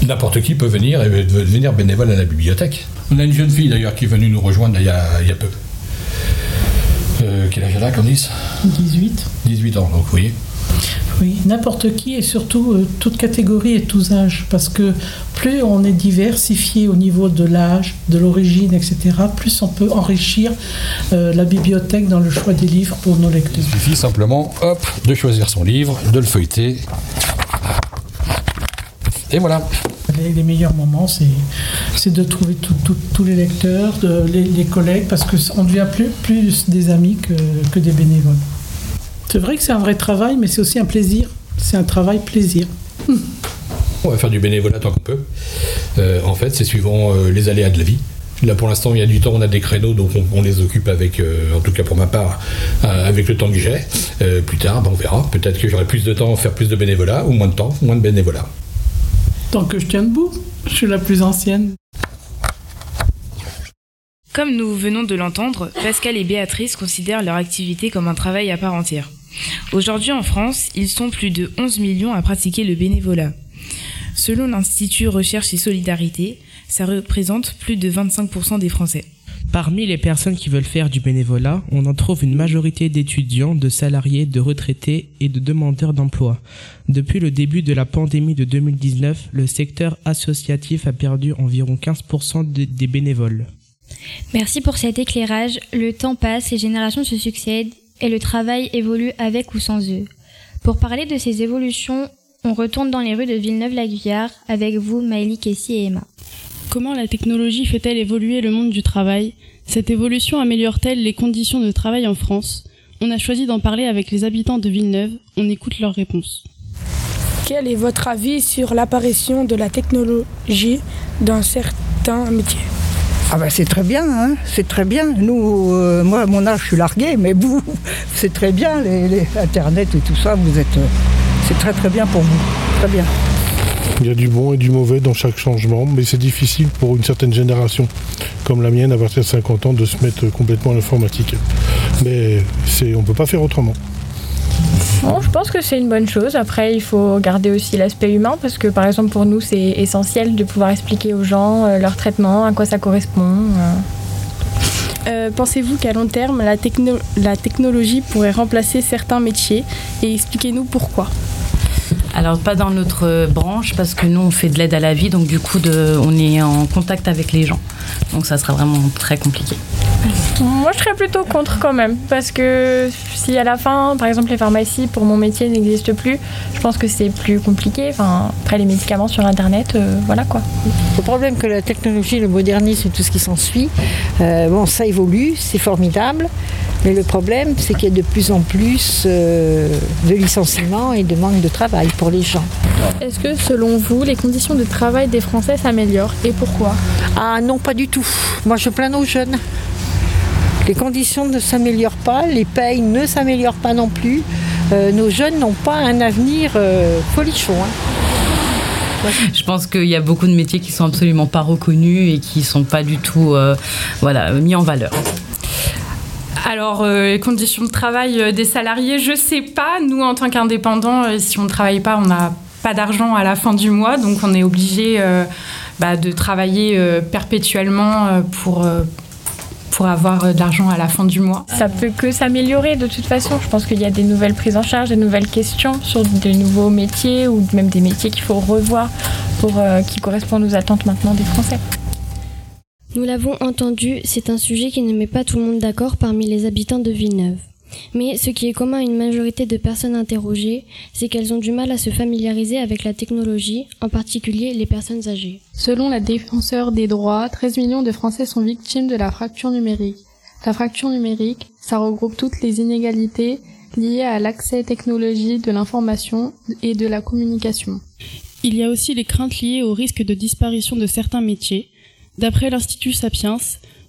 N'importe qui peut venir et devenir bénévole à la bibliothèque. On a une jeune fille d'ailleurs qui est venue nous rejoindre il y a, il y a peu. Euh, quel âge elle a, Candice? 18. 18 ans, donc vous voyez. Oui, n'importe qui et surtout euh, toute catégorie et tous âges, parce que plus on est diversifié au niveau de l'âge, de l'origine, etc., plus on peut enrichir euh, la bibliothèque dans le choix des livres pour nos lecteurs. Il suffit simplement, hop, de choisir son livre, de le feuilleter. Et voilà. Les, les meilleurs moments, c'est de trouver tous les lecteurs, de- les, les collègues, parce qu'on devient plus, plus des amis que, que des bénévoles. C'est vrai que c'est un vrai travail, mais c'est aussi un plaisir. C'est un travail plaisir. On va faire du bénévolat tant qu'on peut. Euh, en fait, c'est suivant euh, les aléas de la vie. Là, pour l'instant, il y a du temps, on a des créneaux, donc on, on les occupe avec, euh, en tout cas pour ma part, euh, avec le temps que j'ai. Euh, plus tard, ben, on verra. Peut-être que j'aurai plus de temps à faire plus de bénévolat, ou moins de temps, moins de bénévolat. Tant que je tiens debout, je suis la plus ancienne. Comme nous venons de l'entendre, Pascal et Béatrice considèrent leur activité comme un travail à part entière. Aujourd'hui en France, ils sont plus de 11 millions à pratiquer le bénévolat. Selon l'Institut Recherche et Solidarité, ça représente plus de 25% des Français. Parmi les personnes qui veulent faire du bénévolat, on en trouve une majorité d'étudiants, de salariés, de retraités et de demandeurs d'emploi. Depuis le début de la pandémie de 2019, le secteur associatif a perdu environ 15% de- des bénévoles. Merci pour cet éclairage. Le temps passe, les générations se succèdent et le travail évolue avec ou sans eux. Pour parler de ces évolutions, on retourne dans les rues de Villeneuve-la-Guyard avec vous, Maëlie, Kessie et Emma. Comment la technologie fait-elle évoluer le monde du travail? Cette évolution améliore-t-elle les conditions de travail en France? On a choisi d'en parler avec les habitants de Villeneuve. On écoute leurs réponses. Quel est votre avis sur l'apparition de la technologie dans certains métiers? Ah ben c'est très bien, hein c'est très bien. Nous, euh, moi à mon âge, je suis largué, mais vous, c'est très bien, les, Internet et tout ça, vous êtes, euh, c'est très très bien pour vous, très bien. Il y a du bon et du mauvais dans chaque changement, mais c'est difficile pour une certaine génération, comme la mienne, à partir de 50 ans, de se mettre complètement à l'informatique. Mais on ne peut pas faire autrement. Bon, je pense que c'est une bonne chose. Après, il faut garder aussi l'aspect humain parce que, par exemple, pour nous, c'est essentiel de pouvoir expliquer aux gens euh, leur traitement, à quoi ça correspond. Euh. Euh, pensez-vous qu'à long terme, la, la technologie pourrait remplacer certains métiers? Et expliquez-nous pourquoi. Alors pas dans notre branche parce que nous on fait de l'aide à la vie donc du coup de, on est en contact avec les gens. Donc ça sera vraiment très compliqué. Moi, je serais plutôt contre quand même, parce que si à la fin, par exemple, les pharmacies pour mon métier n'existent plus, je pense que c'est plus compliqué. Enfin, après les médicaments sur Internet, euh, voilà quoi. Le problème que la technologie, le modernisme et tout ce qui s'ensuit, euh, bon, ça évolue, c'est formidable, mais le problème, c'est qu'il y a de plus en plus euh, de licenciements et de manque de travail pour les gens. Est-ce que, selon vous, les conditions de travail des Français s'améliorent et pourquoi? Ah non, pas du tout. Moi, je plains nos jeunes. Les conditions ne s'améliorent pas, les payes ne s'améliorent pas non plus. Euh, nos jeunes n'ont pas un avenir euh, folichon. Hein. Je pense qu'il y a beaucoup de métiers qui sont absolument pas reconnus et qui sont pas du tout euh, voilà, mis en valeur. Alors, les conditions de travail des salariés, je sais pas. Nous, en tant qu'indépendants, si on ne travaille pas, on n'a pas d'argent à la fin du mois, donc on est obligé bah, de travailler perpétuellement pour pour avoir euh, de l'argent à la fin du mois. Ça peut que s'améliorer de toute façon. Je pense qu'il y a des nouvelles prises en charge, des nouvelles questions sur de nouveaux métiers ou même des métiers qu'il faut revoir pour euh, qui correspondent aux attentes maintenant des Français. Nous l'avons entendu, c'est un sujet qui ne met pas tout le monde d'accord parmi les habitants de Villeneuve. Mais ce qui est commun à une majorité de personnes interrogées, c'est qu'elles ont du mal à se familiariser avec la technologie, en particulier les personnes âgées. Selon la défenseur des droits, 13 millions de Français sont victimes de la fracture numérique. La fracture numérique, ça regroupe toutes les inégalités liées à l'accès technologique de l'information et de la communication. Il y a aussi les craintes liées au risque de disparition de certains métiers. D'après l'Institut Sapiens,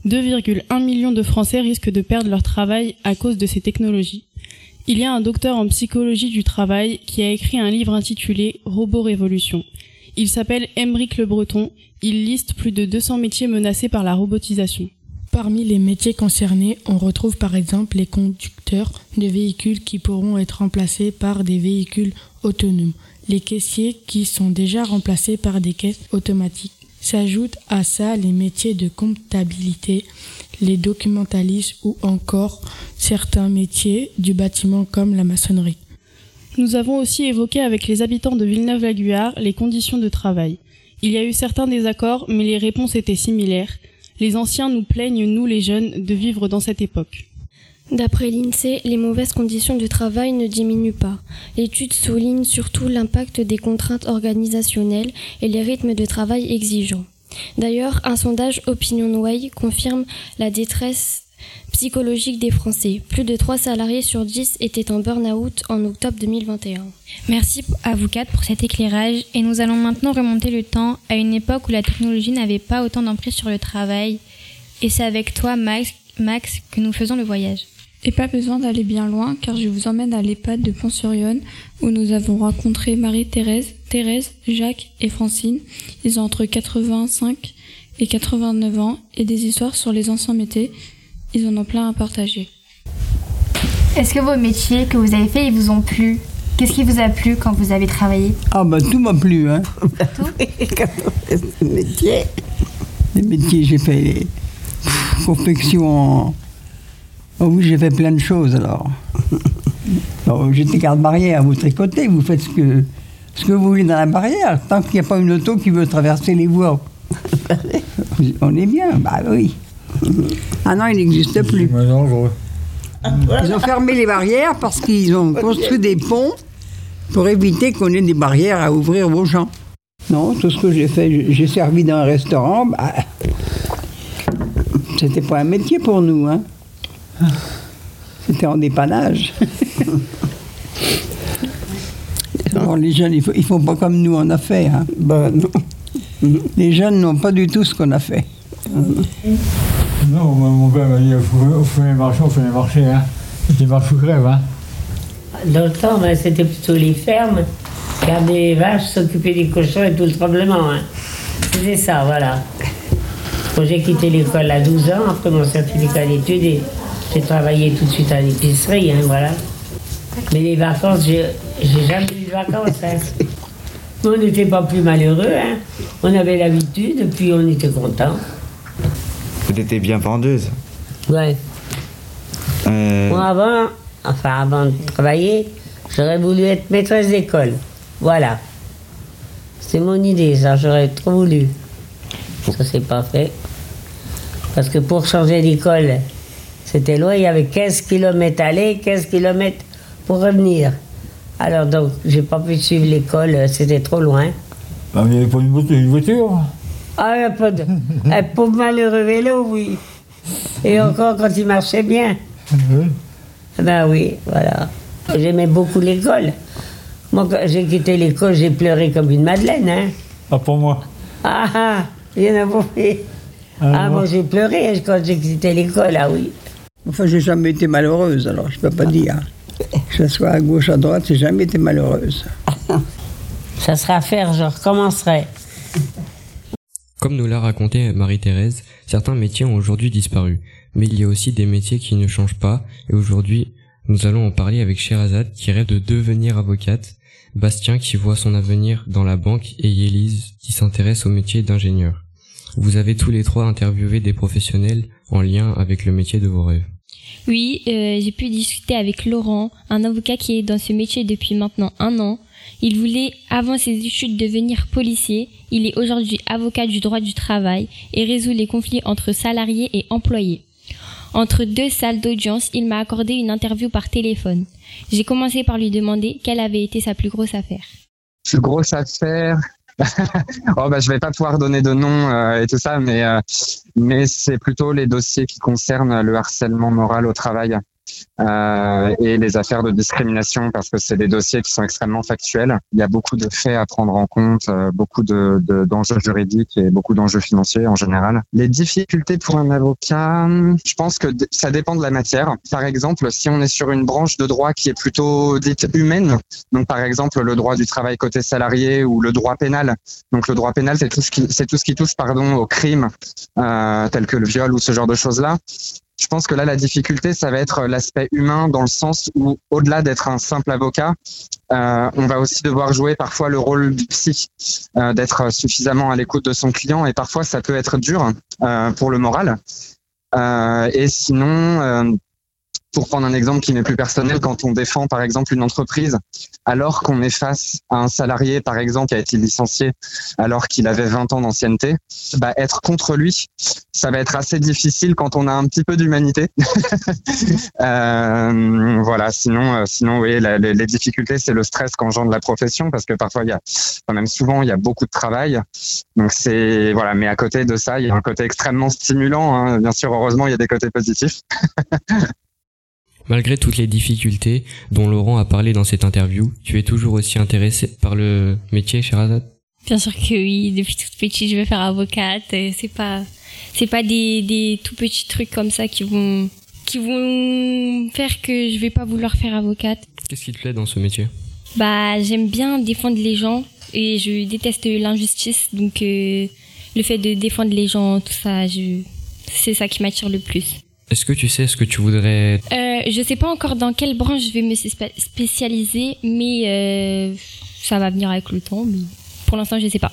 2,1 millions de Français risquent de perdre leur travail à cause de ces technologies. Il y a un docteur en psychologie du travail qui a écrit un livre intitulé Robot Révolution. Il s'appelle Emeric Le Breton. Il liste plus de 200 métiers menacés par la robotisation. Parmi les métiers concernés, on retrouve par exemple les conducteurs de véhicules qui pourront être remplacés par des véhicules autonomes, les caissiers qui sont déjà remplacés par des caisses automatiques, S'ajoutent à ça les métiers de comptabilité, les documentalistes ou encore certains métiers du bâtiment comme la maçonnerie. Nous avons aussi évoqué avec les habitants de Villeneuve-la-Guyard les conditions de travail. Il y a eu certains désaccords, mais les réponses étaient similaires. Les anciens nous plaignent, nous les jeunes, de vivre dans cette époque. D'après l'INSEE, les mauvaises conditions de travail ne diminuent pas. L'étude souligne surtout l'impact des contraintes organisationnelles et les rythmes de travail exigeants. D'ailleurs, un sondage OpinionWay confirme la détresse psychologique des Français. Plus de 3 salariés sur 10 étaient en burn-out en octobre 2021. Merci à vous quatre pour cet éclairage et nous allons maintenant remonter le temps à une époque où la technologie n'avait pas autant d'emprise sur le travail. Et c'est avec toi, Max, que nous faisons le voyage. Et pas besoin d'aller bien loin car je vous emmène à l'EHPAD de Pont-sur-Yonne où nous avons rencontré Marie-Thérèse, Thérèse, Jacques et Francine. Ils ont entre 85 et 89 ans et des histoires sur les anciens métiers. Ils en ont plein à partager. Est-ce que vos métiers que vous avez faits, ils vous ont plu? Qu'est-ce qui vous a plu quand vous avez travaillé? Ah bah tout m'a plu, hein. Tout? Les métiers, les métiers, j'ai fait les confections Oh oui, j'ai fait plein de choses alors. J'étais garde-barrière, vous tricotez, vous faites ce que, ce que vous voulez dans la barrière, tant qu'il n'y a pas une auto qui veut traverser les voies. On est bien, bah oui. Ah non, il n'existe plus. Ils ont fermé les barrières parce qu'ils ont construit des ponts pour éviter qu'on ait des barrières à ouvrir aux gens. Non, tout ce que j'ai fait, j'ai servi dans un restaurant. Bah, c'était pas un métier pour nous. Hein. C'était en dépannage. les jeunes, ils ne font pas comme nous on a fait. Hein. Bah, non. Les jeunes n'ont pas du tout ce qu'on a fait. Non, mon père m'a dit on fait les marchés, on fait les marchés. Hein. C'était marche ou crève. Hein. Dans le temps, ben, c'était plutôt les fermes, garder les vaches, s'occuper des cochons et tout le tremblement. Hein. C'était ça, voilà. Quand j'ai quitté l'école à 12 ans, après mon certificat d'études, j'ai travaillé tout de suite à l'épicerie, hein, voilà. Mais les vacances, j'ai jamais eu de vacances. Hein. on n'était pas plus malheureux. Hein. On avait l'habitude, puis on était content. Vous étiez bien vendeuse Ouais. Euh, Moi, avant, enfin, avant de travailler, j'aurais voulu être maîtresse d'école. Voilà. C'est mon idée, ça, j'aurais trop voulu. Ça s'est pas fait. Parce que pour changer d'école, c'était loin, il y avait 15 km aller, 15 km pour revenir. Alors donc, j'ai pas pu suivre l'école, c'était trop loin. Bah, il n'y avait pas une voiture, Ah, il n'y a pas de... Un pauvre malheureux vélo, oui. Et encore quand il marchait bien. Ben oui, voilà. J'aimais beaucoup l'école. Moi, quand j'ai quitté l'école, j'ai pleuré comme une madeleine, hein. Ah, pour moi Ah, ah, il y en a beaucoup. Ah, ah moi, j'ai pleuré quand j'ai quitté l'école, ah oui. Enfin, j'ai jamais été malheureuse, alors je peux pas dire. Que ce soit à gauche, à droite, j'ai jamais été malheureuse. Ça sera à faire, je recommencerai. Comme nous l'a raconté Marie-Thérèse, certains métiers ont aujourd'hui disparu, mais il y a aussi des métiers qui ne changent pas, et aujourd'hui, nous allons en parler avec Sherazade qui rêve de devenir avocate, Bastien qui voit son avenir dans la banque et Yélise qui s'intéresse au métier d'ingénieur. Vous avez tous les trois interviewé des professionnels en lien avec le métier de vos rêves. Oui, euh, j'ai pu discuter avec Laurent, un avocat qui est dans ce métier depuis maintenant un an. Il voulait, avant ses études, devenir policier. Il est aujourd'hui avocat du droit du travail et résout les conflits entre salariés et employés. Entre deux salles d'audience, il m'a accordé une interview par téléphone. J'ai commencé par lui demander quelle avait été sa plus grosse affaire. Plus grosse affaire oh bah je vais pas pouvoir donner de nom euh, et tout ça, mais euh, mais c'est plutôt les dossiers qui concernent le harcèlement moral au travail. Euh, et les affaires de discrimination parce que c'est des dossiers qui sont extrêmement factuels. Il y a beaucoup de faits à prendre en compte, euh, beaucoup de, d'enjeux juridiques et beaucoup d'enjeux financiers en général. Les difficultés pour un avocat, je pense que ça dépend de la matière. Par exemple, si on est sur une branche de droit qui est plutôt dite humaine, donc par exemple le droit du travail côté salarié ou le droit pénal. Donc le droit pénal, c'est tout ce qui, touche pardon au crime euh, tel que le viol ou ce genre de choses là. Je pense que là, la difficulté, ça va être l'aspect humain dans le sens où, au-delà d'être un simple avocat, euh, on va aussi devoir jouer parfois le rôle du psy, euh, d'être suffisamment à l'écoute de son client, et parfois ça peut être dur euh, pour le moral. Euh, et sinon, euh, pour prendre un exemple qui n'est plus personnel, quand on défend par exemple une entreprise, alors qu'on est face à un salarié par exemple qui a été licencié alors qu'il avait 20 ans d'ancienneté, bah, être contre lui, ça va être assez difficile quand on a un petit peu d'humanité. euh, voilà, sinon, euh, sinon oui, les, difficultés, c'est le stress qu'engendre la profession parce que parfois il y a, quand même souvent il y a beaucoup de travail. Donc c'est voilà, mais à côté de ça, il y a un côté extrêmement stimulant. Hein. Bien sûr, heureusement, il y a des côtés positifs. Malgré toutes les difficultés dont Laurent a parlé dans cette interview, tu es toujours aussi intéressé par le métier, Sherazade? Bien sûr que oui. Depuis toute petite, je veux faire avocate. C'est pas, c'est pas des, des tout petits trucs comme ça qui vont, qui vont faire que je vais pas vouloir faire avocate. Qu'est-ce qui te plaît dans ce métier? Bah, j'aime bien défendre les gens et je déteste l'injustice. Donc, euh, le fait de défendre les gens, tout ça, je, c'est ça qui m'attire le plus. Est-ce que tu sais ce que tu voudrais euh, Je sais pas encore dans quelle branche je vais me spécialiser, mais euh, ça va venir avec le temps. Mais pour l'instant, je sais pas.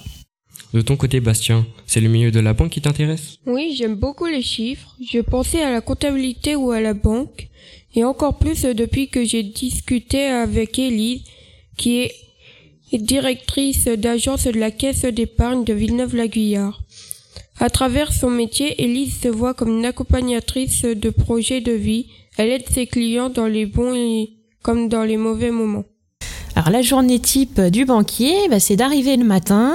De ton côté, Bastien, c'est le milieu de la banque qui t'intéresse? Oui, j'aime beaucoup les chiffres. Je pensais à la comptabilité ou à la banque, et encore plus depuis que j'ai discuté avec Élise, qui est directrice d'agence de la caisse d'épargne de Villeneuve-la-Guyard. À travers son métier, Elise se voit comme une accompagnatrice de projets de vie. Elle aide ses clients dans les bons comme dans les mauvais moments. Alors la journée type du banquier, bah, c'est d'arriver le matin,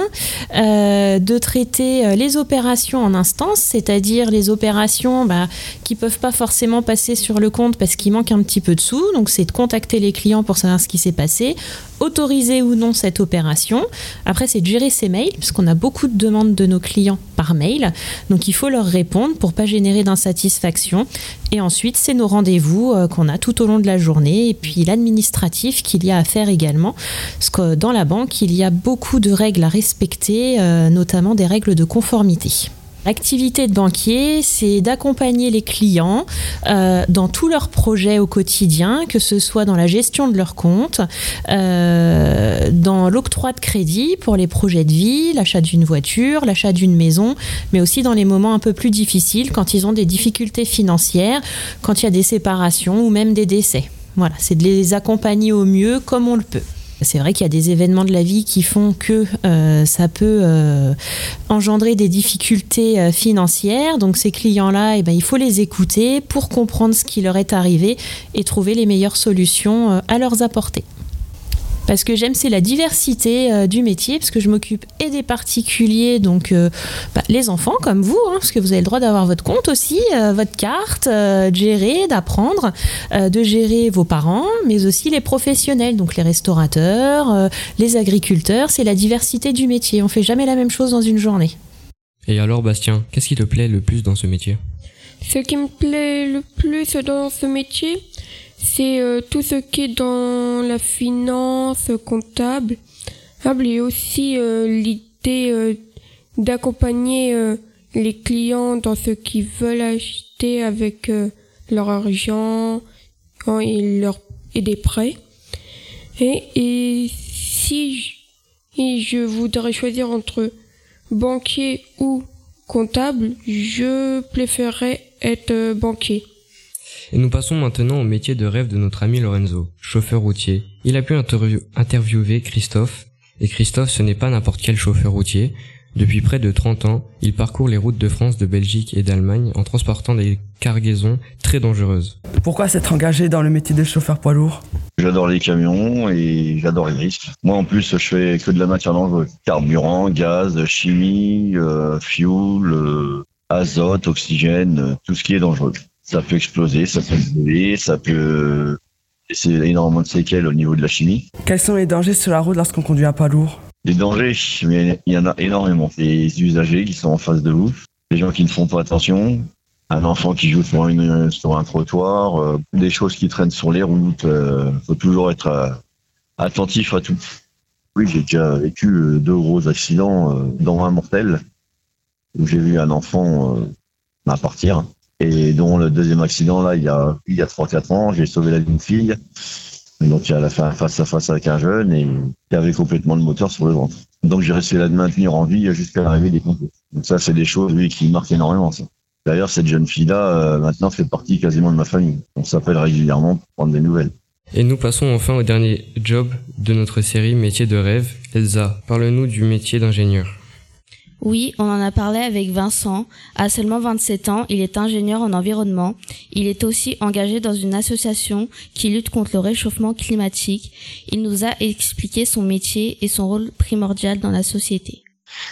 euh, de traiter euh, les opérations en instance, c'est-à-dire les opérations bah, qui peuvent pas forcément passer sur le compte parce qu'il manque un petit peu de sous. Donc c'est de contacter les clients pour savoir ce qui s'est passé, autoriser ou non cette opération. Après c'est de gérer ses mails parce qu'on a beaucoup de demandes de nos clients par mail, donc il faut leur répondre pour pas générer d'insatisfaction. Et ensuite c'est nos rendez-vous euh, qu'on a tout au long de la journée et puis l'administratif qu'il y a à faire également parce que dans la banque, il y a beaucoup de règles à respecter, euh, notamment des règles de conformité. L'activité de banquier, c'est d'accompagner les clients euh, dans tous leurs projets au quotidien, que ce soit dans la gestion de leurs comptes, euh, dans l'octroi de crédit pour les projets de vie, l'achat d'une voiture, l'achat d'une maison, mais aussi dans les moments un peu plus difficiles, quand ils ont des difficultés financières, quand il y a des séparations ou même des décès. Voilà, c'est de les accompagner au mieux comme on le peut. C'est vrai qu'il y a des événements de la vie qui font que euh, ça peut euh, engendrer des difficultés euh, financières. Donc ces clients-là, eh ben, il faut les écouter pour comprendre ce qui leur est arrivé et trouver les meilleures solutions à leur apporter parce que j'aime c'est la diversité euh, du métier, parce que je m'occupe et des particuliers, donc euh, bah, les enfants comme vous, hein, parce que vous avez le droit d'avoir votre compte aussi, euh, votre carte, de gérer, d'apprendre, de gérer vos parents, mais aussi les professionnels, donc les restaurateurs, les agriculteurs, c'est la diversité du métier. On fait jamais la même chose dans une journée. Et alors Bastien, qu'est-ce qui te plaît le plus dans ce métier? Ce qui me plaît le plus dans ce métier, c'est euh, tout ce qui est dans la finance comptable et aussi euh, l'idée euh, d'accompagner les clients dans ce qu'ils veulent acheter avec leur argent hein, et, leur, et des prêts. Et, si je voudrais choisir entre banquier ou comptable, je préférerais être banquier. Et nous passons maintenant au métier de rêve de notre ami Lorenzo, chauffeur routier. Il a pu interviewer Christophe, et Christophe ce n'est pas n'importe quel chauffeur routier. Depuis près de 30 ans, il parcourt les routes de France, de Belgique et d'Allemagne en transportant des cargaisons très dangereuses. Pourquoi s'être engagé dans le métier de chauffeur poids lourd? J'adore les camions et j'adore les risques. Moi en plus je fais que de la matière dangereuse. Carburant, gaz, chimie, euh, fuel, euh, azote, oxygène, euh, tout ce qui est dangereux ça peut exploser, ça peut brûler, ça peut c'est énormément de séquelles au niveau de la chimie. Quels sont les dangers sur la route lorsqu'on conduit un poids lourd? Les dangers, mais il y en a énormément. Les usagers qui sont en face de vous, les gens qui ne font pas attention, un enfant qui joue sur, une, sur un trottoir, euh, des choses qui traînent sur les routes. Il euh, faut toujours être euh, attentif à tout. Oui, j'ai déjà vécu deux gros accidents dans un mortel où j'ai vu un enfant partir. Et dont le deuxième accident, là, il y a, il y a 3-4 ans, j'ai sauvé la vie d'une fille. donc, elle a fait un face à face avec un jeune et qui avait complètement le moteur sur le ventre. Donc, j'ai réussi à la maintenir en vie jusqu'à l'arrivée des pompiers. Donc, ça, c'est des choses, oui, qui marquent énormément, ça. D'ailleurs, cette jeune fille-là, euh, maintenant, fait partie quasiment de ma famille. On s'appelle régulièrement pour prendre des nouvelles. Et nous passons enfin au dernier job de notre série Métier de rêve. Elsa, parle-nous du métier d'ingénieur. Oui, on en a parlé avec Vincent. À seulement 27 ans, il est ingénieur en environnement. Il est aussi engagé dans une association qui lutte contre le réchauffement climatique. Il nous a expliqué son métier et son rôle primordial dans la société.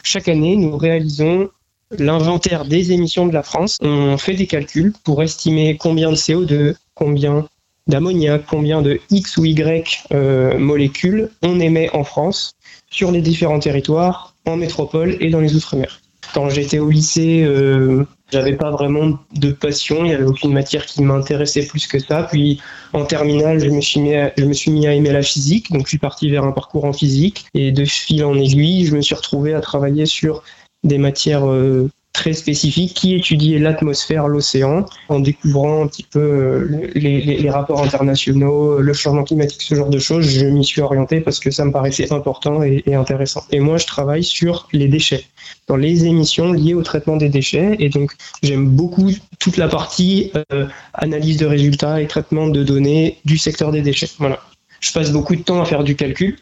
Chaque année, nous réalisons l'inventaire des émissions de la France. On fait des calculs pour estimer combien de CO2, combien d'ammoniac, combien de X ou Y euh, molécules on émet en France sur les différents territoires en métropole et dans les Outre-mer. Quand j'étais au lycée, euh, j'avais pas vraiment de passion, il n'y avait aucune matière qui m'intéressait plus que ça. Puis en terminale, je me, suis mis à, aimer la physique, donc je suis parti vers un parcours en physique. Et de fil en aiguille, je me suis retrouvé à travailler sur des matières euh, très spécifique qui étudiait l'atmosphère, l'océan, en découvrant un petit peu euh, les, rapports internationaux, le changement climatique, ce genre de choses. Je m'y suis orienté parce que ça me paraissait important et, intéressant. Et moi, je travaille sur les déchets, dans les émissions liées au traitement des déchets. Et donc, j'aime beaucoup toute la partie euh, analyse de résultats et traitement de données du secteur des déchets. Voilà. Je passe beaucoup de temps à faire du calcul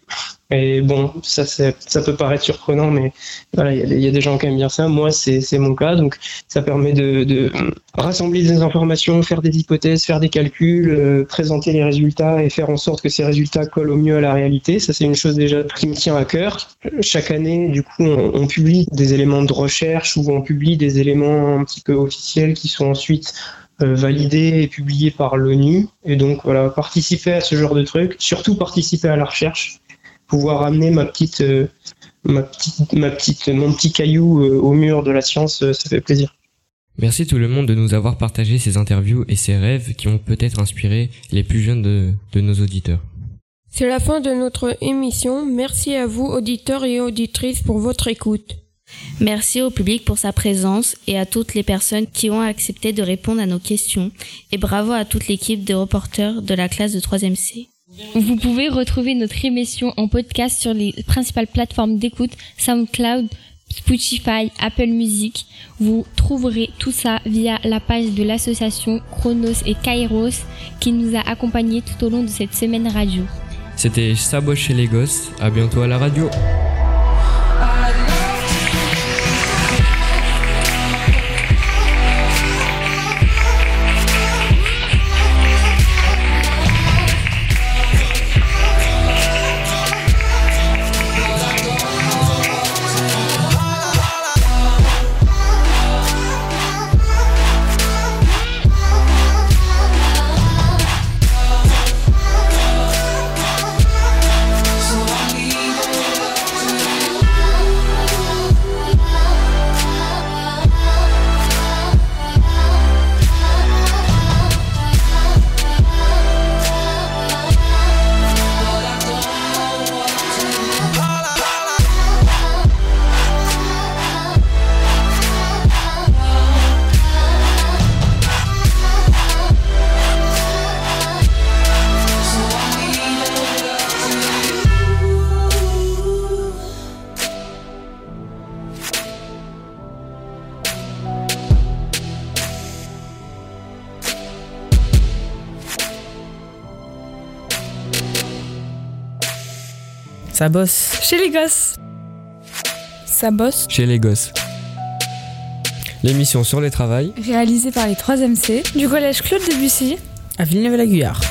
Et bon, ça, ça peut paraître surprenant, mais voilà, il y, a des gens qui aiment bien ça. Moi, c'est mon cas. Donc, ça permet de, rassembler des informations, faire des hypothèses, faire des calculs, euh, présenter les résultats et faire en sorte que ces résultats collent au mieux à la réalité. Ça, c'est une chose déjà qui me tient à cœur. Chaque année, du coup, on, publie des éléments de recherche ou on publie des éléments un petit peu officiels qui sont ensuite euh, validés et publiés par l'ONU. Et donc, voilà, participer à ce genre de trucs, surtout participer à la recherche pouvoir amener ma petite, euh, ma petite, ma petite, mon petit caillou euh, au mur de la science, euh, ça fait plaisir. Merci tout le monde de nous avoir partagé ces interviews et ces rêves qui ont peut-être inspiré les plus jeunes de, de nos auditeurs. C'est la fin de notre émission. Merci à vous, auditeurs et auditrices, pour votre écoute. Merci au public pour sa présence et à toutes les personnes qui ont accepté de répondre à nos questions. Et bravo à toute l'équipe de reporters de la classe de 3e C. Vous pouvez retrouver notre émission en podcast sur les principales plateformes d'écoute SoundCloud, Spotify, Apple Music. Vous trouverez tout ça via la page de l'association Chronos et Kairos qui nous a accompagnés tout au long de cette semaine radio. C'était Sabo chez les gosses. À bientôt à la radio. Ça bosse. Chez les gosses. Ça bosse. Chez les gosses. L'émission sur les travails. Réalisée par les 3 MC du collège Claude Debussy à Villeneuve-la-Guyard.